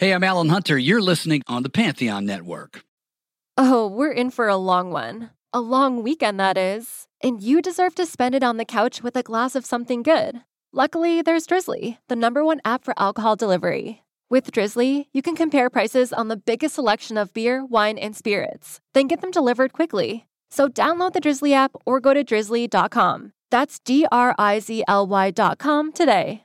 Hey, I'm Alan Hunter. You're listening on the Pantheon Network. Oh, we're in for a long one. A long weekend, that is. And you deserve to spend it on the couch with a glass of something good. Luckily, there's Drizly, the number one app for alcohol delivery. With Drizly, you can compare prices on the biggest selection of beer, wine, and spirits, then get them delivered quickly. So download the Drizly app or go to drizly.com. That's D R I Z L Y.com today.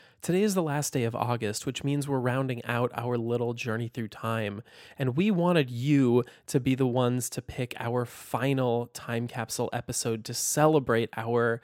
Today is the last day of August, which means we're rounding out our little journey through time. And we wanted you to be the ones to pick our final time capsule episode to celebrate our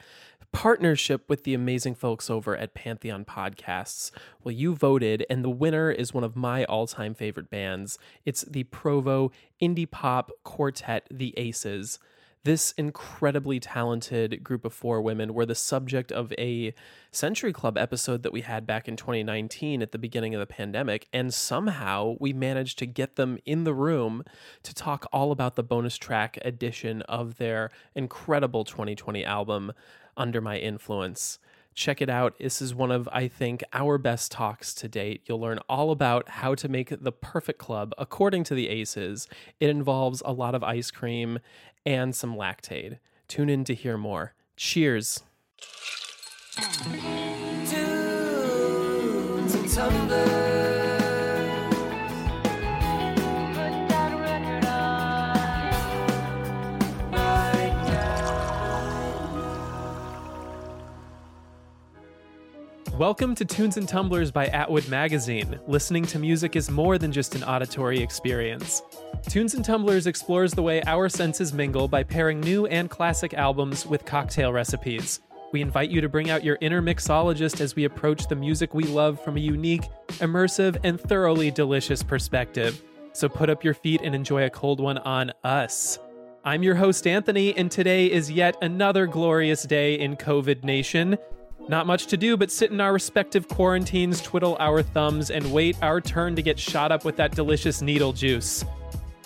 partnership with the amazing folks over at Pantheon Podcasts. Well, you voted, and the winner is one of my all time favorite bands. It's the Provo indie pop quartet, The Aces. This incredibly talented group of four women were the subject of a Century Club episode that we had back in 2019 at the beginning of the pandemic. And somehow we managed to get them in the room to talk all about the bonus track edition of their incredible 2020 album, Under My Influence. Check it out. This is one of, I think, our best talks to date. You'll learn all about how to make the perfect club according to the Aces. It involves a lot of ice cream and some Lactaid. Tune in to hear more. Cheers. Welcome to Tunes and Tumblers by Atwood Magazine. Listening to music is more than just an auditory experience. Tunes and Tumblers explores the way our senses mingle by pairing new and classic albums with cocktail recipes. We invite you to bring out your inner mixologist as we approach the music we love from a unique, immersive, and thoroughly delicious perspective. So put up your feet and enjoy a cold one on us. I'm your host, Anthony, and today is yet another glorious day in COVID Nation. Not much to do but sit in our respective quarantines, twiddle our thumbs, and wait our turn to get shot up with that delicious needle juice.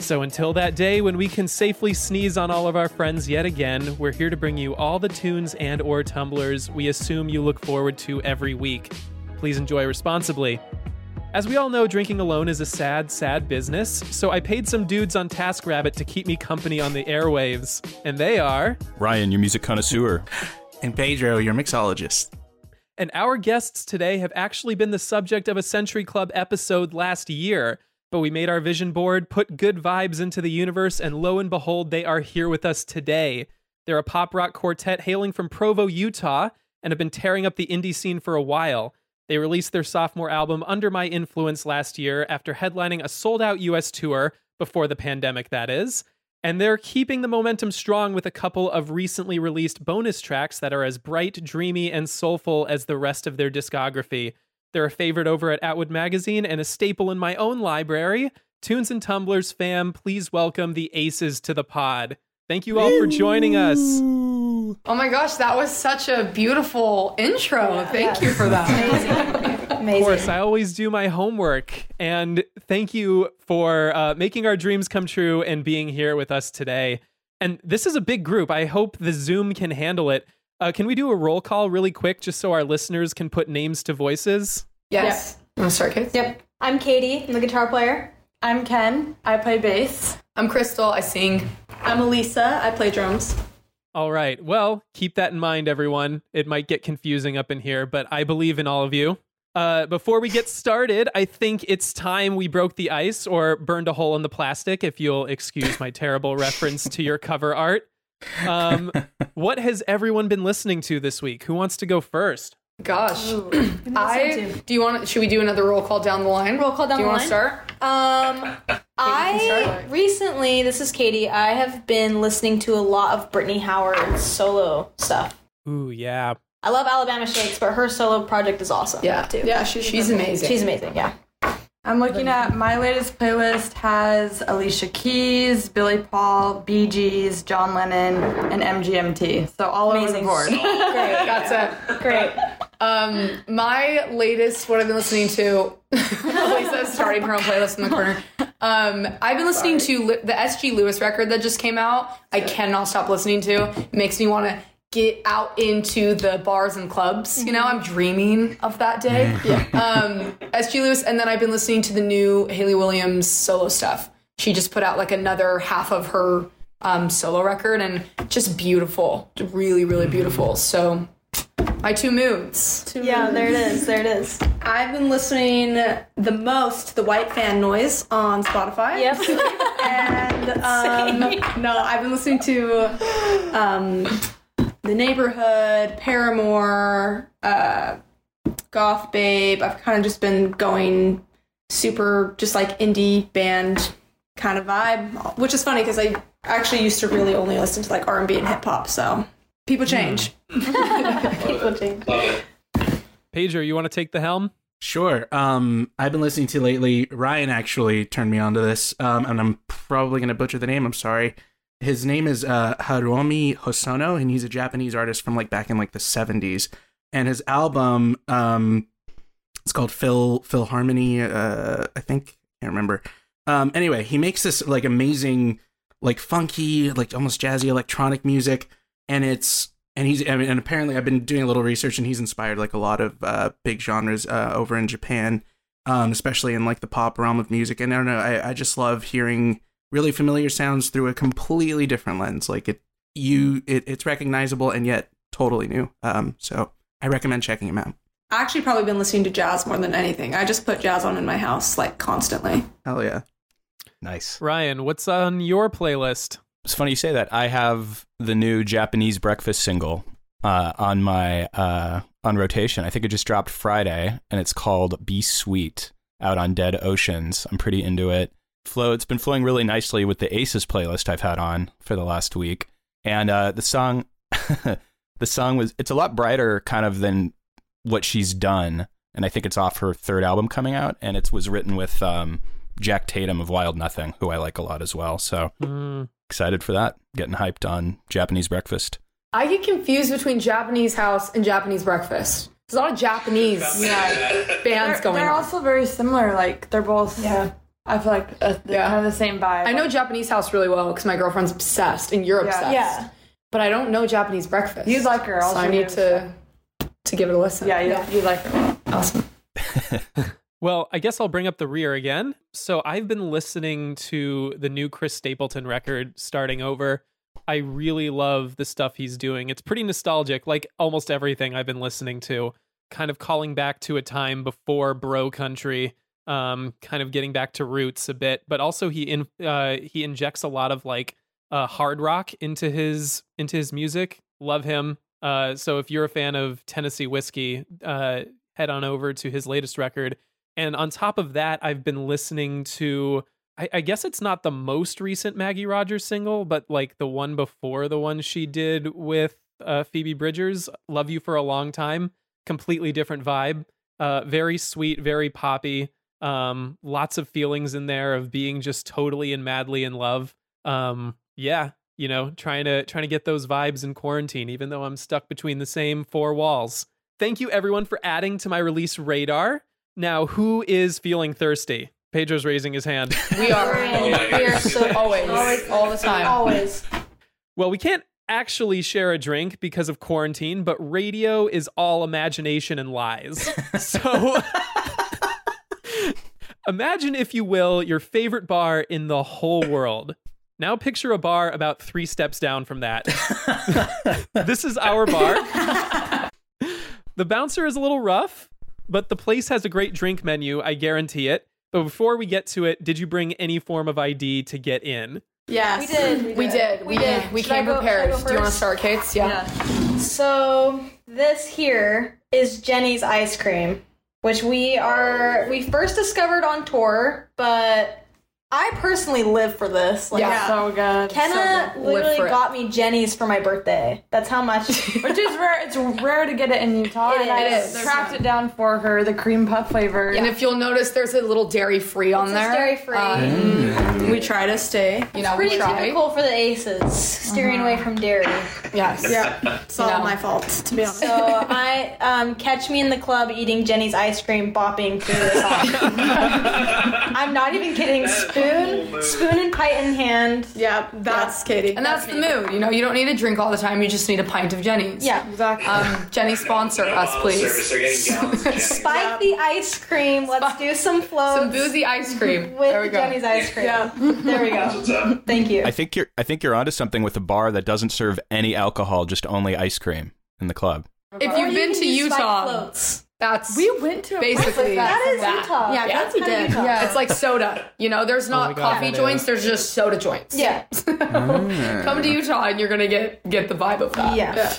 So until that day when we can safely sneeze on all of our friends yet again, we're here to bring you all the tunes and or tumblers we assume you look forward to every week. Please enjoy responsibly. As we all know, drinking alone is a sad, sad business, so I paid some dudes on TaskRabbit to keep me company on the airwaves. And they are Ryan, your music connoisseur. And Pedro, your mixologist. And our guests today have actually been the subject of a Century Club episode last year. But we made our vision board, put good vibes into the universe, and lo and behold, they are here with us today. They're a pop rock quartet hailing from Provo, Utah, and have been tearing up the indie scene for a while. They released their sophomore album, Under My Influence, last year after headlining a sold out US tour, before the pandemic, that is. And they're keeping the momentum strong with a couple of recently released bonus tracks that are as bright, dreamy, and soulful as the rest of their discography. They're a favorite over at Atwood Magazine and a staple in my own library. Tunes and Tumblers fam, please welcome the Aces to the pod. Thank you all for joining us. Oh my gosh, that was such a beautiful intro. Thank you for that. Of course, I always do my homework. And thank you for uh, making our dreams come true and being here with us today. And this is a big group. I hope the Zoom can handle it. Uh, can we do a roll call really quick just so our listeners can put names to voices? Yes. You want to start, Kate? Yep. I'm Katie. I'm the guitar player. I'm Ken. I play bass. I'm Cristal. I sing. I'm Alisa. I play drums. All right. Well, keep that in mind, everyone. It might get confusing up in here, but I believe in all of you. Uh, before we get started, I think it's time we broke the ice or burned a hole in the plastic, if you'll excuse my terrible reference to your cover art. Um, what has everyone been listening to this week? Who wants to go first? Gosh, I do you want? Should we do another roll call down the line? Roll call down do the line. Do you want to start? Um, I recently, this is Katie. I have been listening to a lot of Brittany Howard's solo stuff. Ooh, yeah. I love Alabama Shakes, but her solo project is awesome. Yeah. too. Yeah, she's She's amazing. She's amazing. Yeah. I'm looking at my latest playlist has Alicia Keys, Billy Paul, Bee Gees, John Lennon, and MGMT. So all over the board. Great. That's it. Great. Um, my latest, what I've been listening to, Lisa's starting her own playlist in the corner. Um, I've been listening to li- the SG Lewis record that just came out. I cannot stop listening to. It makes me want to get out into the bars and clubs. You know, I'm dreaming of that day. Yeah. Um, SG Lewis, and then I've been listening to the new Hayley Williams solo stuff. She just put out like another half of her um, solo record, and just beautiful, really, really beautiful. So, my two moods. Yeah, there it is. There it is. I've been listening the most to the White Fan Noise on Spotify. Yep. and um, no, I've been listening to um, The Neighborhood, Paramore, uh, Goth Babe. I've kind of just been going super, just like indie band kind of vibe, which is funny because I actually used to really only listen to like R and B and hip hop. So people change. People change. Pedro, you want to take the helm? Sure. Um, I've been listening to lately. Ryan actually turned me on to this, um, and I'm probably going to butcher the name. I'm sorry. His name is uh, Hiromi Hosono, and he's a Japanese artist from like back in like the 70s. And his album, um, it's called Phil Phil Harmony. Uh, I think I can't remember. Um, anyway, he makes this like amazing, like funky, like almost jazzy electronic music, and it's and he's I mean, and apparently I've been doing a little research, and he's inspired like a lot of uh, big genres uh, over in Japan, um, especially in like the pop realm of music. And I don't know, I, I just love hearing really familiar sounds through a completely different lens. Like it, you, it, it's recognizable and yet totally new. Um, so I recommend checking him out. I actually probably been listening to jazz more than anything. I just put jazz on in my house like constantly. Hell yeah. Nice. Ryan, what's on your playlist? It's funny you say that. I have the new Japanese breakfast single uh, on my uh, on rotation. I think it just dropped Friday, and it's called "Be Sweet" out on Dead Oceans. I'm pretty into it. Flow. It's been flowing really nicely with the Aces playlist I've had on for the last week, and uh, the song, the song was. It's a lot brighter, kind of than what she's done, and I think it's off her third album coming out, and it was written with um, Jack Tatum of Wild Nothing, who I like a lot as well. So Mm, excited for that. Getting hyped on Japanese breakfast. I get confused between Japanese house and Japanese breakfast. There's a lot of Japanese Yeah. bands They're, going they're on. also very similar. Like they're both. Yeah. I feel like uh, they're Yeah. kind of the same vibe. I know Japanese house really well because my girlfriend's obsessed and you're Yeah. obsessed. Yeah. But I don't know Japanese breakfast. You'd like her. I'll So I need you. to to give it a listen. Yeah, you you like her. Awesome. Well, I guess I'll bring up the rear again. So I've been listening to the new Chris Stapleton record, Starting Over. I really love the stuff he's doing. It's pretty nostalgic, like almost everything I've been listening to, kind of calling back to a time before bro country, um, kind of getting back to roots a bit. But also he in, uh, he injects a lot of like uh, hard rock into his into his music. Love him. Uh, so if you're a fan of Tennessee whiskey, uh, head on over to his latest record. And on top of that, I've been listening to, I, I guess it's not the most recent Maggie Rogers single, but like the one before the one she did with uh, Phoebe Bridgers, Love You for a Long Time. Completely different vibe. Uh, very sweet, very poppy. Um, lots of feelings in there of being just totally and madly in love. Um, yeah, you know, trying to trying to get those vibes in quarantine, even though I'm stuck between the same four walls. Thank you everyone for adding to my release radar. Now, who is feeling thirsty? Pedro's raising his hand. We are. We're in. we are so always, always, all the time. Always. Well, we can't actually share a drink because of quarantine, but radio is all imagination and lies. so imagine, if you will, your favorite bar in the whole world. Now picture a bar about three steps down from that. this is our bar. the bouncer is a little rough, but the place has a great drink menu, I guarantee it. But before we get to it, did you bring any form of ID to get in? Yes. We did. We did. We, did. We Should I came go- prepared. should I go Do you want to start, Kates? Yeah. So this here is Jeni's ice cream, which we are we first discovered on tour, but I personally live for this. Like, Yeah. So good. Kenna So good. Literally got me Jeni's for my birthday. That's how much. Which is rare. It's rare to get it in Utah. It and I is. tracked it down for her, the cream puff flavor. And if you'll notice, there's a little dairy free on It's there. dairy free. Um, We try to stay. you know, Pretty we try. typical for the aces, steering away from dairy. Yes. Yeah, it's all You know. my fault, to be honest. So I um, catch me in the club eating Jeni's ice cream, bopping through the song. I'm not even kidding. Spoon, spoon and pint in hand. yeah, that's Katie. And that's the mood. You know, you don't need a drink all the time. You just need a pint of Jeni's. Yeah, exactly. Um, Jeni, sponsor us, please. Spike the ice cream. Let's do some floats. Some boozy ice cream. with there we go. Jeni's ice cream. Yeah. there we go. Thank you. I think you're I think you're onto something with a bar that doesn't serve any alcohol, just only ice cream in the club. If you've you been can to Utah, floats. That's we went to a place basically like That is that. Utah. Yeah, that's we did. Utah. Yeah, it's like soda. You know, there's oh not my God, coffee that joints. is. There's just soda joints. Yeah. Come to Utah and you're gonna get get the vibe of that. Yeah.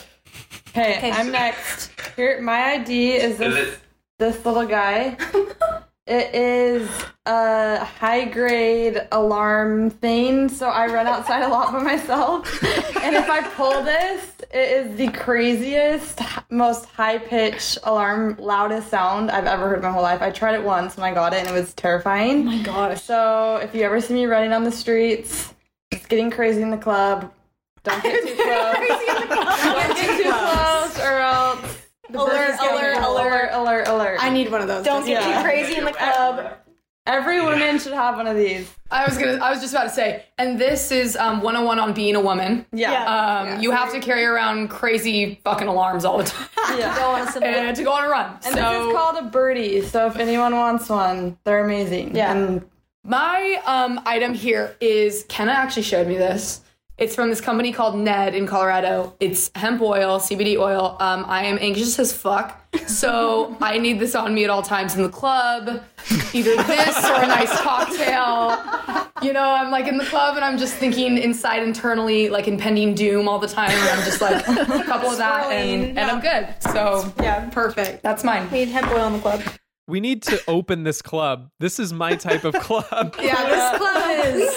Okay, I'm next. Here, my ID is this this little guy. It is a high grade alarm thing, so I run outside a lot by myself. And if I pull this, it is the craziest, most high pitched alarm, loudest sound I've ever heard in my whole life. I tried it once and I got it, and it was terrifying. Oh my gosh! So if you ever see me running on the streets, it's getting crazy in the club. Don't get too close. Don't get too close, or else. The Alert, birds alert, alert, alert, alert. I need one of those. Don't get Yeah. too crazy in the club. Every woman should have one of these. I was gonna. I was just about to say, and this is um, 101 on being a woman. Yeah. Um, you have to carry around crazy fucking alarms all the time yeah. Don't want to and to go on a run. And so this is called a birdie, so if anyone wants one, they're amazing. Yeah. And My um, item here is Kenna actually showed me this. It's from this company called Ned in Colorado. It's hemp oil, CBD oil. Um, I am anxious as fuck, so I need this on me at all times in the club. Either this or a nice cocktail. You know, I'm like in the club and I'm just thinking inside internally, like impending doom all the time. And I'm just like a couple of that and, and I'm good. So Yeah. perfect. That's mine. We need hemp oil in the club. we need to open this club. This is my type of club. Yeah, this club We is.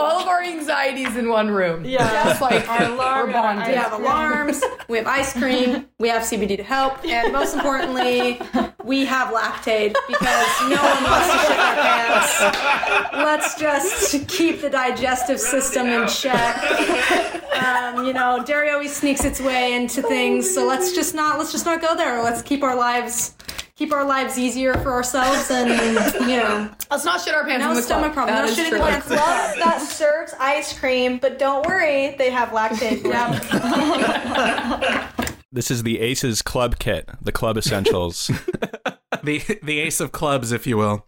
Really do. All of our anxieties in one room. Yeah. Just like alarm- we're bonded. We have alarms, we have ice cream, we have CBD to help, and most importantly, we have Lactaid because no one wants to shit their pants. Let's just keep the digestive system in check. Um, you know, dairy always sneaks its way into things, so let's just not let's just not go there. Let's keep our lives keep our lives easier for ourselves, and you know, Let's not shit our pants no in the stomach club. problem, That no is shitting true. the pants. Club that serves ice cream, but don't worry, they have Lactaid. Yeah. This is the Aces Club Kit, the club essentials. The the ace of clubs, if you will.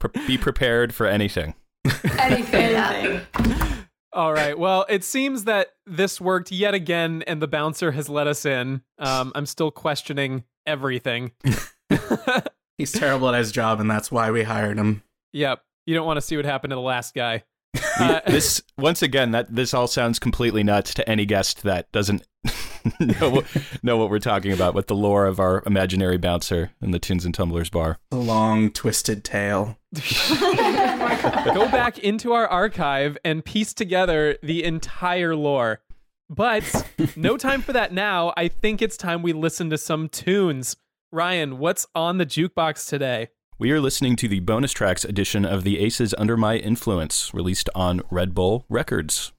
Pre- be prepared for anything. Anything. All right. Well, it seems that this worked yet again, and the bouncer has let us in. Um, I'm still questioning everything. He's terrible at his job, and that's why we hired him. Yep. You don't want to see what happened to the last guy. Uh, this once again that this all sounds completely nuts to any guest that doesn't know what, know what we're talking about with the lore of our imaginary bouncer in the Tunes and Tumblers bar. The long, twisted tail. go back into our archive and piece together the entire lore. But no time for that now. I think it's time we listen to some tunes. Ryan, what's on the jukebox today? We are listening to the bonus tracks edition of the Aces Under My Influence, released on Red Bull Records.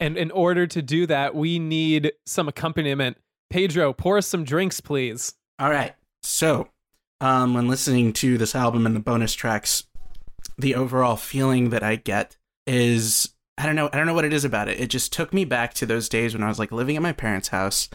And in order to do that, we need some accompaniment. Pedro, pour us some drinks, please. All right. So, um, when listening to this album and the bonus tracks, the overall feeling that I get is I don't know I don't know what it is about it. It just took me back to those days when I was like living at my parents' house,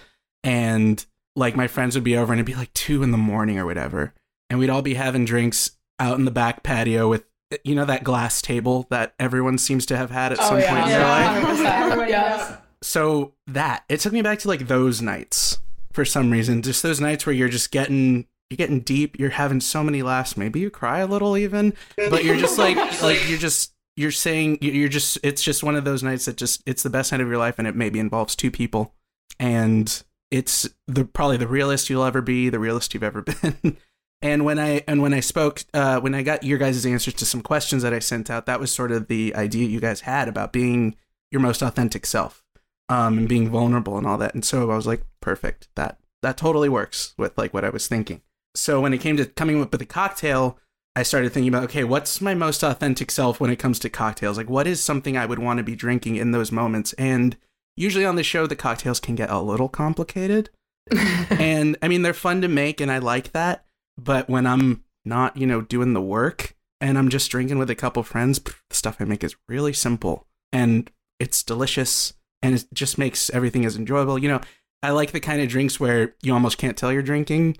and like my friends would be over and it'd be like two in the morning or whatever, and we'd all be having drinks out in the back patio with you know that glass table that everyone seems to have had at oh, some point in their life. Yeah. so that it took me back to like those nights for some reason. Just those nights where you're just getting you're getting deep you're having so many laughs. Maybe you cry a little even but you're just like like you're just you're saying you're just it's just one of those nights that just it's the best night of your life and it maybe involves two people. And it's the probably the realest you'll ever be the realest you've ever been and when I and when I spoke, uh, when I got your guys' answers to some questions that I sent out, that was sort of the idea you guys had about being your most authentic self, um, and being vulnerable and all that. And so I was like, perfect. That that totally works with like what I was thinking. So when it came to coming up with a cocktail, I started thinking about, okay, what's my most authentic self when it comes to cocktails? Like, what is something I would want to be drinking in those moments? And usually on the show, the cocktails can get a little complicated. and I mean, they're fun to make, and I like that. But when I'm not, you know, doing the work and I'm just drinking with a couple friends, the stuff I make is really simple and it's delicious and it just makes everything as enjoyable. You know, I like the kind of drinks where you almost can't tell you're drinking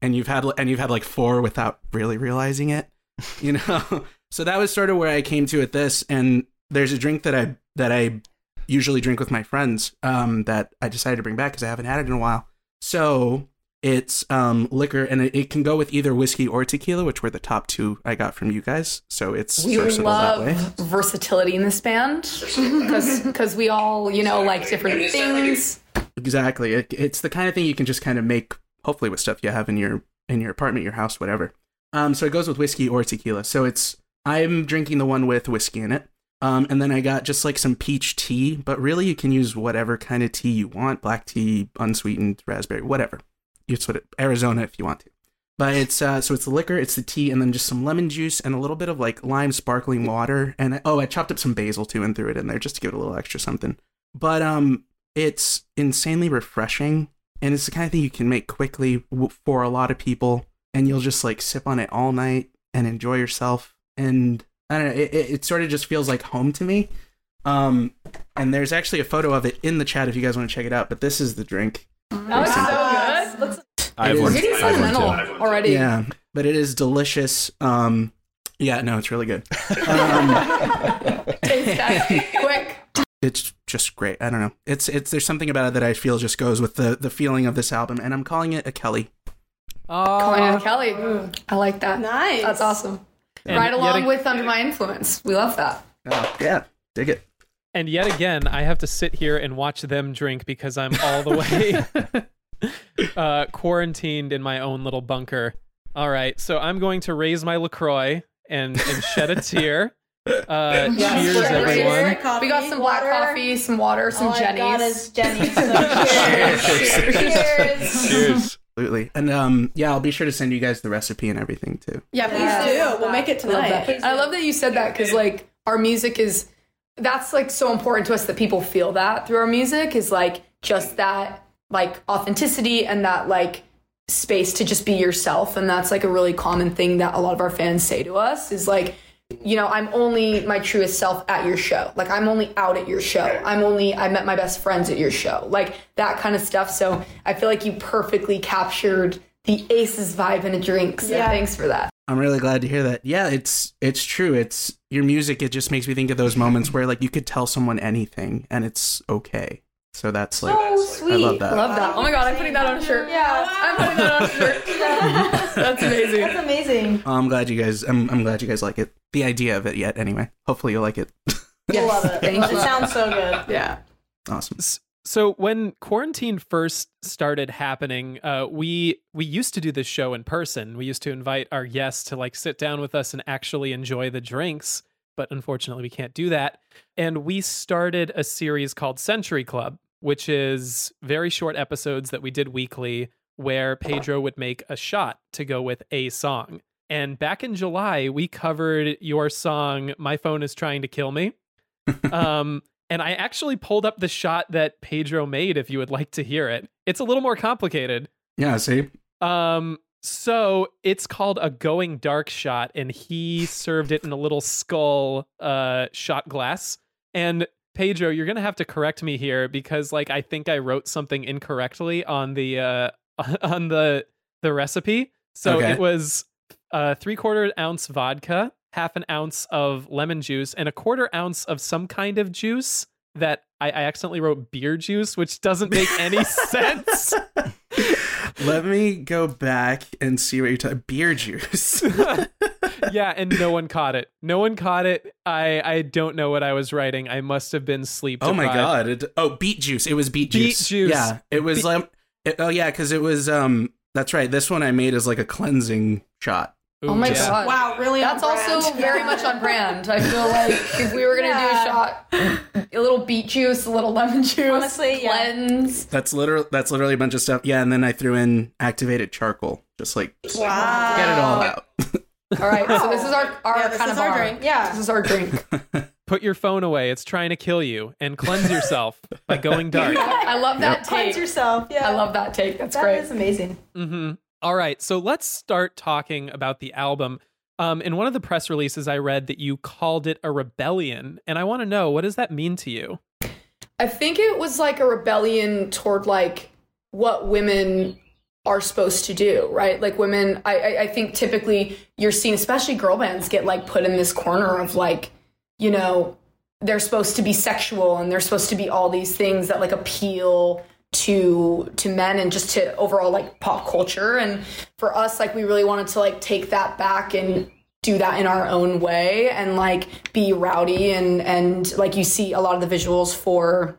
and you've had and you've had like four without really realizing it, you know. so that was sort of where I came to with this and there's a drink that I that I usually drink with my friends um, that I decided to bring back because I haven't had it in a while. So it's um, liquor, and it, it, can go with either whiskey or tequila, which were the top two I got from you guys. So it's we love versatility in this band because we all you know like different things. Exactly, it, it's the kind of thing you can just kind of make, hopefully, with stuff you have in your in your apartment, your house, whatever. Um, so it goes with whiskey or tequila. So it's I'm drinking the one with whiskey in it. Um, and then I got just like some peach tea, but really you can use whatever kind of tea you want black tea, unsweetened, raspberry, whatever. Use what it, Arizona if you want to. But it's uh, so it's the liquor, it's the tea, and then just some lemon juice and a little bit of like lime sparkling water. And oh, I chopped up some basil too and threw it in there just to give it a little extra something. But um, it's insanely refreshing, and it's the kind of thing you can make quickly for a lot of people, and you'll just like sip on it all night and enjoy yourself. And I don't know. It, it, sort of just feels like home to me. Um, and there's actually a photo of it in the chat if you guys want to check it out. But this is the drink. Oh, it's so good. I have one. Getting sentimental already. Yeah, but it is delicious. Um, yeah, no, it's really good. Um, Taste test, quick. It's just great. I don't know. It's it's there's something about it that I feel just goes with the the feeling of this album, and I'm calling it a Kelly. Oh, calling it a Kelly. I like that. Nice. That's awesome. And right along with Under My Influence. We love that. Oh, yeah, dig it. And yet again, I have to sit here and watch them drink because I'm all the way uh, quarantined in my own little bunker. All right, so I'm going to raise my LaCroix and, and shed a tear. Uh, yes, cheers, everyone. Coffee, we got some black water. coffee, some water, some All Jeni's. I got is Jeni's. So cheers. cheers. cheers. Absolutely. And um, yeah, I'll be sure to send you guys the recipe and everything too. Yeah, please yeah. do. We'll make it tonight. Love, I love that you said that because like our music is that's like so important to us that people feel that through our music is like just that like authenticity and that like space to just be yourself and that's like a really common thing that a lot of our fans say to us is like you know, I'm only my truest self at your show. Like I'm only out at your show. I'm only I met my best friends at your show. Like that kind of stuff. So I feel like you perfectly captured the Aces vibe in a drink. So yeah. thanks for that. I'm really glad to hear that. Yeah, it's it's true. It's your music. It just makes me think of those moments where like you could tell someone anything and it's okay. So that's like so sweet. I love that. Love that. Oh my god, I'm putting that on a shirt. Yeah, I'm putting that on a shirt. that's amazing. That's amazing. I'm glad you guys. I'm I'm glad you guys like it. The idea of it yet. Anyway, hopefully you'll like it. yes. love it. Thank you. It sounds so good. Yeah. Awesome. So when quarantine first started happening, uh, we we used to do this show in person. We used to invite our guests to like sit down with us and actually enjoy the drinks but unfortunately we can't do that. And we started a series called Century Club, which is very short episodes that we did weekly where Pedro would make a shot to go with a song. And back in July, we covered your song My Phone is Trying to Kill Me. um and I actually pulled up the shot that Pedro made if you would like to hear it. It's a little more complicated. Yeah, see? Um so it's called a going dark shot, and he served it in a little skull uh, shot glass. And Pedro, you're gonna have to correct me here because like I think I wrote something incorrectly on the uh, on the the recipe. So okay. it was uh, three quarter ounce vodka, half an ounce of lemon juice, and a quarter ounce of some kind of juice that I, I accidentally wrote beer juice, which doesn't make any sense. Let me go back and see what you're talking. Beer juice. yeah, and no one caught it. No one caught it. I I don't know what I was writing. I must have been sleep. Oh my god! It, oh, beet juice. It was beet juice. Beet juice. Yeah, it was. Be- um, it, oh yeah, because it was um That's right. This one I made as like a cleansing shot. Oh my yeah. god! Wow, really That's on also brand. very much on brand. I feel like if we were gonna do a shot, a little beet juice, a little lemon juice, Honestly, yeah. cleanse. That's literal. That's literally a bunch of stuff. Yeah, and then I threw in activated charcoal, just like Wow. get it all out. All right, so this is our our Yeah, this kind is of our bar. drink. Yeah. This is our drink. Put your phone away. It's trying to kill you. And cleanse yourself by going dark. I love that Cleanse take. yourself. Yeah. I love that take. That's That great. That is amazing. hmm All right, so let's start talking about the album. Um, in one of the press releases, I read that you called it a rebellion, and I want to know what does that mean to you? I think it was like a rebellion toward like what women are supposed to do, right? Like women, I, I, think typically you're seeing, especially girl bands, get like put in this corner of like, you know, they're supposed to be sexual and they're supposed to be all these things that like appeal to to men and just to overall like pop culture. And for us, like we really wanted to like take that back and do that in our own way and like be rowdy and and like you see a lot of the visuals for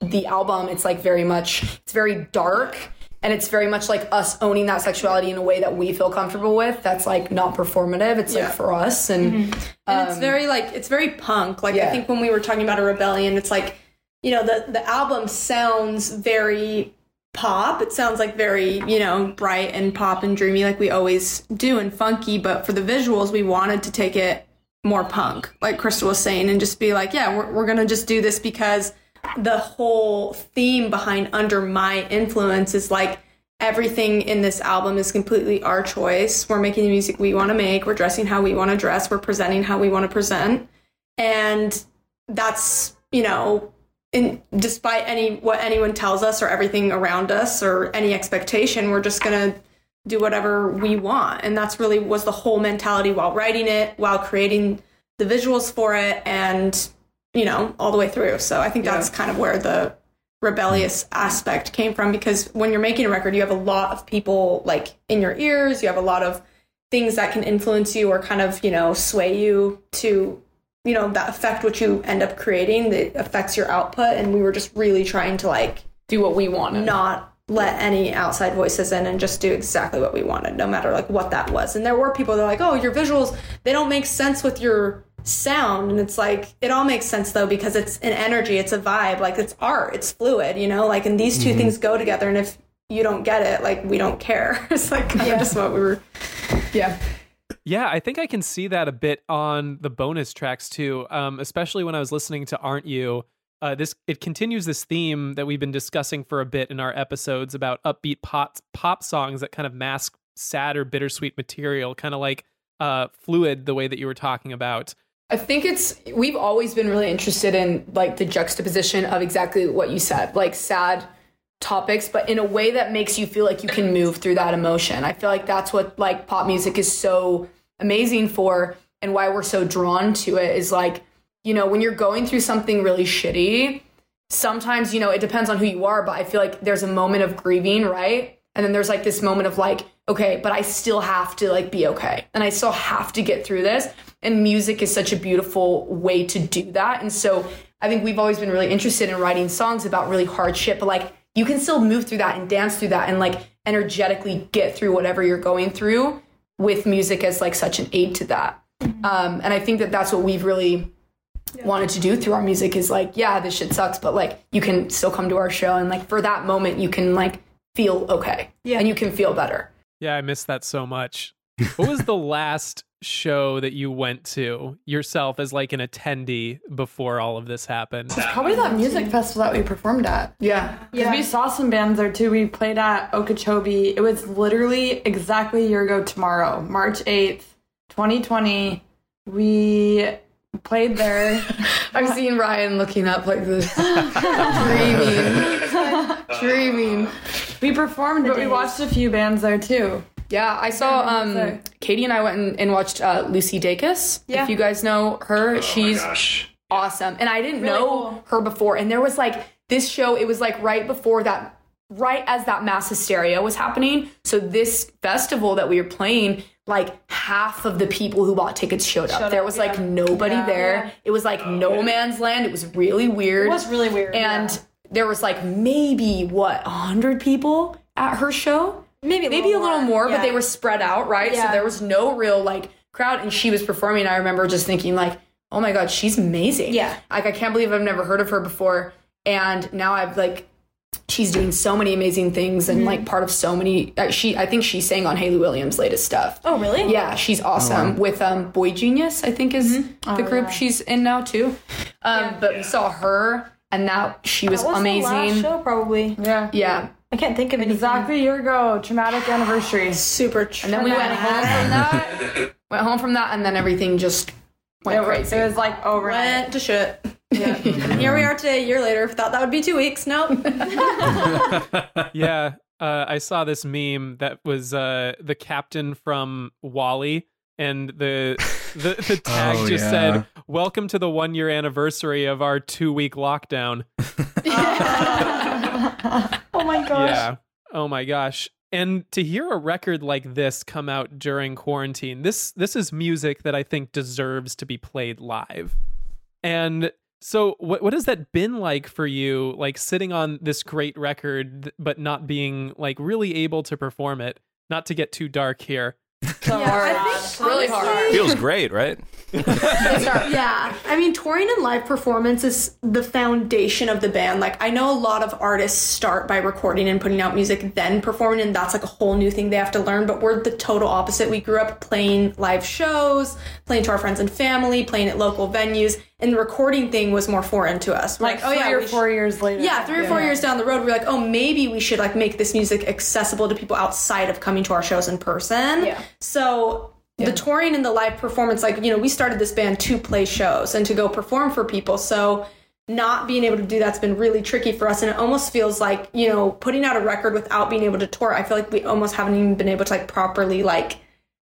the album it's like very much it's very dark and it's very much like us owning that sexuality in a way that we feel comfortable with that's like not performative it's Yeah. like for us and mm-hmm. and it's um, very like it's very punk. Like yeah. I think when we were talking about a rebellion, it's like you know the the album sounds very pop. It sounds like very you know bright and pop and dreamy like we always do and funky. But for the visuals, we wanted to take it more punk, like Cristal was saying, and just be like, yeah, we're we're gonna just do this because the whole theme behind Under My Influence is like everything in this album is completely our choice. We're making the music we want to make, we're dressing how we want to dress, we're presenting how we want to present. And that's, you know, in despite any what anyone tells us or everything around us or any expectation, we're just to do whatever we want. And that's really was the whole mentality while writing it, while creating the visuals for it and you know, all the way through. So I think that's kind of where the rebellious aspect came from because when you're making a record, you have a lot of people like in your ears, you have a lot of things that can influence you or kind of, you know, sway you to, you know, that affect what you end up creating that affects your output. And we were just really trying to like do what we wanted not let any outside voices in and just do exactly what we wanted, no matter like what that was. And there were people that are like, oh, your visuals, they don't make sense with your sound. And it's like, it all makes sense though, because it's an energy, it's a vibe, like it's art, it's fluid, you know, like, and these 2 mm-hmm. things go together. And if you don't get it, like, we don't care. it's like kind of just what we were. yeah Yeah, I think I can see that a bit on the bonus tracks too. Um, especially when I was listening to "Aren't You." Uh, this it continues this theme that we've been discussing for a bit in our episodes about upbeat pop pop songs that kind of mask sad or bittersweet material, kind of like uh, "Fluid," the way that you were talking about. I think it's we've always been really interested in like the juxtaposition of exactly what you said, like sad topics, but in a way that makes you feel like you can move through that emotion. I feel like that's what like pop music is so amazing for and why we're so drawn to it is like, you know, when you're going through something really shitty, sometimes, you know, it depends on who you are, but I feel like there's a moment of grieving, right? And then there's like this moment of like, okay, but I still have to like be okay. And I still have to get through this. And music is such a beautiful way to do that. And so I think we've always been really interested in writing songs about really hard shit, but like you can still move through that and dance through that and like energetically get through whatever you're going through with music as like such an aid to that. Um, and I think that that's what we've really wanted to do through our music is like, yeah, this shit sucks, but like you can still come to our show and like for that moment you can like feel okay. Yeah. And you can feel better. Yeah, I miss that so much. What was the last show that you went to yourself as like an attendee before all of this happened? It's probably that music festival that we performed at. Yeah. Because we saw some bands there too. We played at Okeechobee. It was literally exactly a year ago tomorrow, March 8th, 2020. We played there. I'm seeing Ryan looking up like this, dreaming, dreaming. We performed, but we watched a few bands there too. Yeah, I saw um Katie and I went and, and watched uh, Lucy Dacus. Yeah. If you guys know her, she's awesome. And I didn't know her before. And there was like this show, it was like right before that, right as that mass hysteria was happening. So this festival that we were playing, like half of the people who bought tickets showed up. Showed there up, was like yeah. nobody Yeah. there. Yeah. It was like no man's land. It was really weird. It was really weird. And yeah. there was like maybe what, a hundred people at her show? Maybe a maybe a little more, but yeah. they were spread out, right? Yeah. So there was no real like crowd, and she was performing. I remember just thinking like, oh my god, she's amazing. Yeah. like I can't believe I've never heard of her before, and now I've like. She's doing so many amazing things and Mm-hmm. like part of so many. Uh, she, I think she sang on Hayley Williams' latest stuff. Oh, really? Yeah, she's awesome with um boygenius. I think is Mm-hmm. the Oh, group she's in now too. Um, but we saw her, and now she was, That was amazing. The last show, probably. Yeah. Yeah, I can't think of anything. Exactly a year ago, traumatic anniversary. Super. and then we went home from that. went home from that, and then everything just went It was, crazy. it was like over. Went to shit. Yeah. here we are today, a year later. Thought that would be two weeks. Nope. yeah, uh, I saw this meme that was uh, the captain from WALL-E, and the the, the tag Oh, just yeah. said, "Welcome to the one year anniversary of our two week lockdown." oh my gosh. Yeah. Oh my gosh. And to hear a record like this come out during quarantine, this this is music that I think deserves to be played live. And so what what has that been like for you like sitting on this great record but not being like really able to perform it? Not to get too dark here. I think really hard. Feels great, right? yeah. I mean, touring and live performance is the foundation of the band. Like, I know a lot of artists start by recording and putting out music, then performing, and that's like a whole new thing they have to learn. But we're the total opposite. We grew up playing live shows, playing to our friends and family, playing at local venues, and the recording thing was more foreign to us. We're Like, oh three yeah, or we sh- four years later. yeah, three or four years down the road, we're like, oh, maybe we should like make this music accessible to people outside of coming to our shows in person. Yeah. So the touring and the live performance, like you know, we started this band to play shows and to go perform for people. So not being able to do that's been really tricky for us, and it almost feels like you know, putting out a record without being able to tour. I feel like we almost haven't even been able to like properly like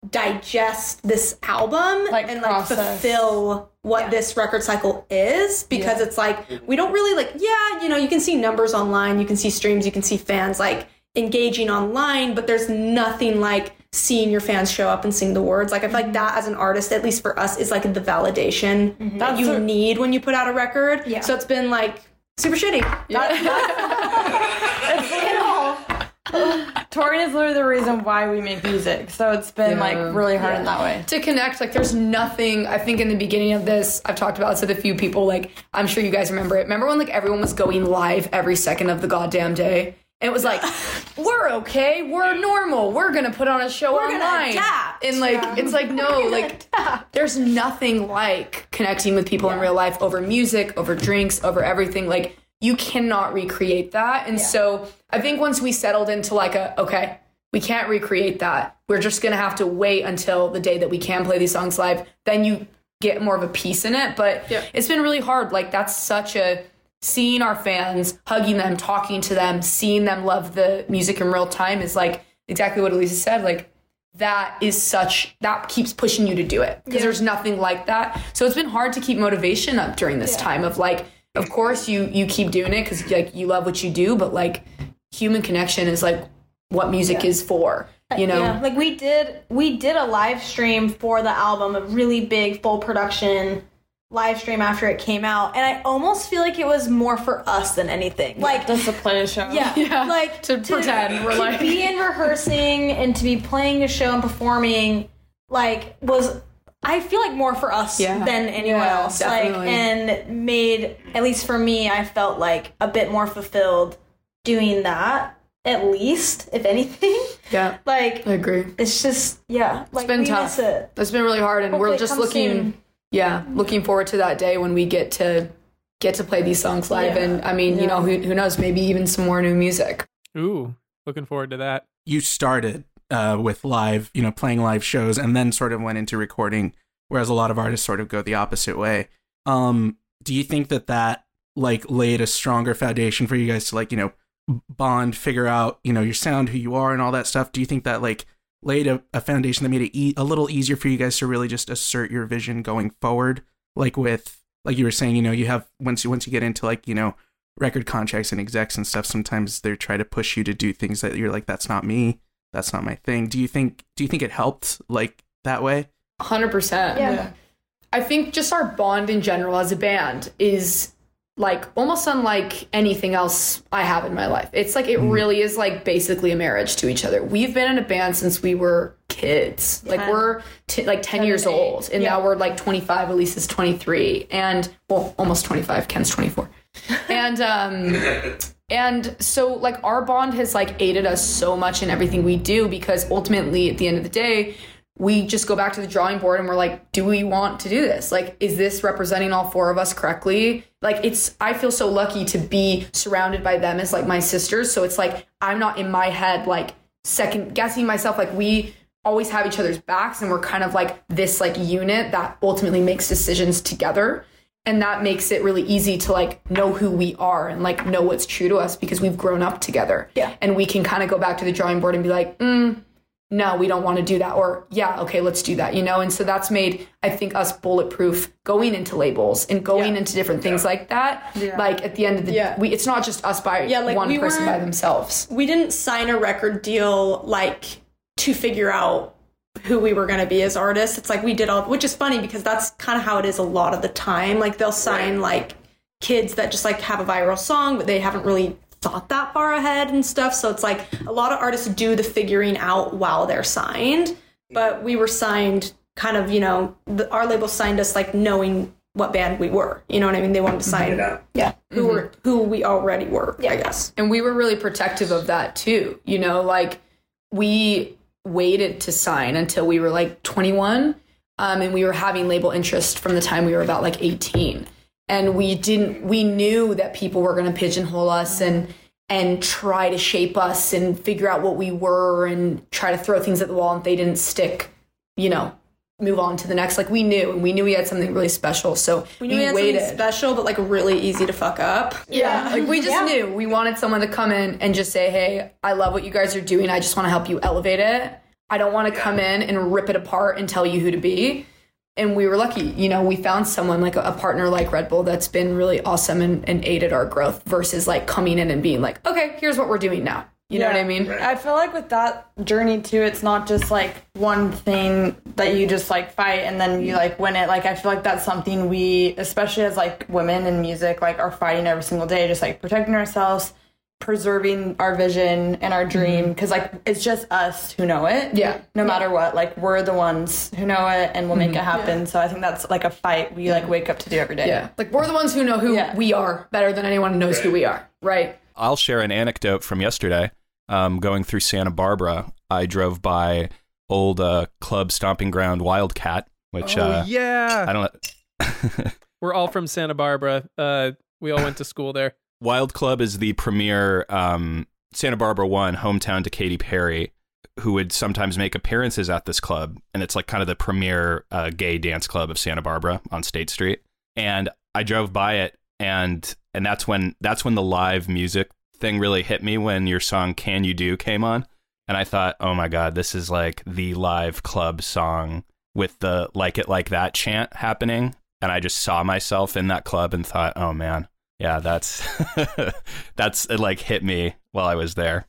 digest this album Like, and like process. fulfill what this record cycle is because it's like we don't really like yeah you know you can see numbers online you can see streams you can see fans like engaging online but there's nothing like seeing your fans show up and sing the words. Like i feel like mm-hmm. that as an artist at least for us is like the validation mm-hmm. that you a- need when you put out a record. Yeah. so it's been like super shitty. Touring is literally the reason why we make music. So it's been Yeah. like really hard in that way. to connect like there's nothing i think in the beginning of this i've talked about this with a few people like i'm sure you guys remember it. Remember when like everyone was going live every second of the goddamn day? and it was like we're okay we're normal we're gonna put on a show We're online adapt. and like it's like no like there's nothing like connecting with people in real life over music over drinks over everything like you cannot recreate that and so i think once we settled into like a okay we can't recreate that. We're just gonna have to wait until the day that we can play these songs live. Then you get more of a piece in it. But it's been really hard. Like that's such a seeing our fans, hugging them, talking to them, seeing them love the music in real time is like exactly what Alisa said. Like that is such that keeps pushing you to do it because there's nothing like that. So it's been hard to keep motivation up during this time of like, of course you you keep doing it because like you love what you do, but like human connection is like what music is for. Uh, you know, Yeah, like we did we did a live stream for the album, a really big full production live stream after it came out, and I almost feel like it was more for us than anything. Like Just to play a show. yeah, yeah like to pretend we're to like be in rehearsing and to be playing a show and performing like was I feel like more for us Yeah. than anyone Yeah, else. definitely. Like and made at least for me, I felt like a bit more fulfilled doing that. At least, if anything. yeah, Like I agree. it's just yeah. Like it's been tough. it. It's been really hard, and Hopefully we're just looking, soon. Yeah, looking forward to that day when we get to get to play these songs live. Yeah. And I mean, you know, who, who knows? Maybe even some more new music. Ooh, looking forward to that. you started uh, with live, you know, playing live shows, and then sort of went into recording. Whereas a lot of artists sort of go the opposite way. Um, do you think that that like laid a stronger foundation for you guys to like you know bond, figure out you know your sound, who you are, and all that stuff? Do you think that like laid a, a foundation that made it e- a little easier for you guys to really just assert your vision going forward? Like with like you were saying, you know, you have once you once you get into like you know record contracts and execs and stuff sometimes they try to push you to do things that you're like that's not me that's not my thing do you think do you think it helped like that way Hundred percent. Yeah. I think just our bond in general as a band is like almost unlike anything else I have in my life. It's like it really is like basically a marriage to each other. We've been in a band since we were kids. Like we're t- like 10, years eight. old and Yeah. now we're like 25, Elise is 23 and well almost 25, Ken's 24. and um and so like our bond has like aided us so much in everything we do because ultimately at the end of the day we just go back to the drawing board and we're like do we want to do this? Like is this representing all four of us correctly? Like it's i feel so lucky to be surrounded by them as like my sisters. So it's like i'm not in my head like second guessing myself. Like we always have each other's backs and we're kind of like this like unit that ultimately makes decisions together. And that makes it really easy to like know who we are and like know what's true to us because we've grown up together. Yeah. and we can kind of go back to the drawing board and be like mm, no we don't want to do that or yeah okay let's do that you know and so that's made i think us bulletproof going into labels and going into different things like that Yeah. like at the end of the Yeah. we it's not just us by Yeah, like, one we person by themselves we didn't sign a record deal like to figure out who we were going to be as artists. It's like we did all, which is funny because that's kind of how it is a lot of the time. Like they'll sign like kids that just like have a viral song, but they haven't really thought that far ahead and stuff. So it's like a lot of artists do the figuring out while they're signed, but we were signed kind of, you know, the, our label signed us like knowing what band we were. You know what I mean? They wanted to sign, yeah, who were who we already were. yeah. I guess. and we were really protective of that too you know like we waited to sign until we were like 21 um, and we were having label interest from the time we were about like 18 and we didn't we knew that people were going to pigeonhole us and and try to shape us and figure out what we were and try to throw things at the wall and if they didn't stick you know move on to the next like we knew and we knew we had something really special so We knew we, had waited something special, but like really easy to fuck up. yeah, like we just knew we wanted someone to come in and just say, "Hey, I love what you guys are doing. I just want to help you elevate it. I don't want to come in and rip it apart and tell you who to be." And we were lucky, you know, we found someone like a, a partner like Red Bull that's been really awesome and, and aided our growth versus like coming in and being like, "Okay, here's what we're doing now." You know what I mean? I feel like with that journey too, it's not just like one thing that you just like fight and then you like win it. Like I feel like that's something we, especially as like women in music, like are fighting every single day, just like protecting ourselves, preserving our vision and our dream. Because like it's just us who know it. Yeah. No matter what, like we're the ones who know it and we'll make it happen. So I think that's like a fight we like wake up to do every day. Yeah. Like we're the ones who know who Yeah. we are better than anyone knows who we are, right? I'll share an anecdote from yesterday. Um, going through Santa Barbara, I drove by old uh, club stomping ground Wildcat, which oh uh, yeah, I don't. we're all from Santa Barbara. Uh, we all went to school there. Wild Club is the premier um, Santa Barbara one hometown to Katy Perry, who would sometimes make appearances at this club, and it's like kind of the premier uh, gay dance club of Santa Barbara on State Street. And I drove by it, and and that's when that's when the live music thing really hit me when your song "Can You Do" came on, and I thought, oh my god, this is like the live club song with the "Like It Like That" chant happening. And I just saw myself in that club and thought, oh man, yeah, that's that's it like hit me while I was there.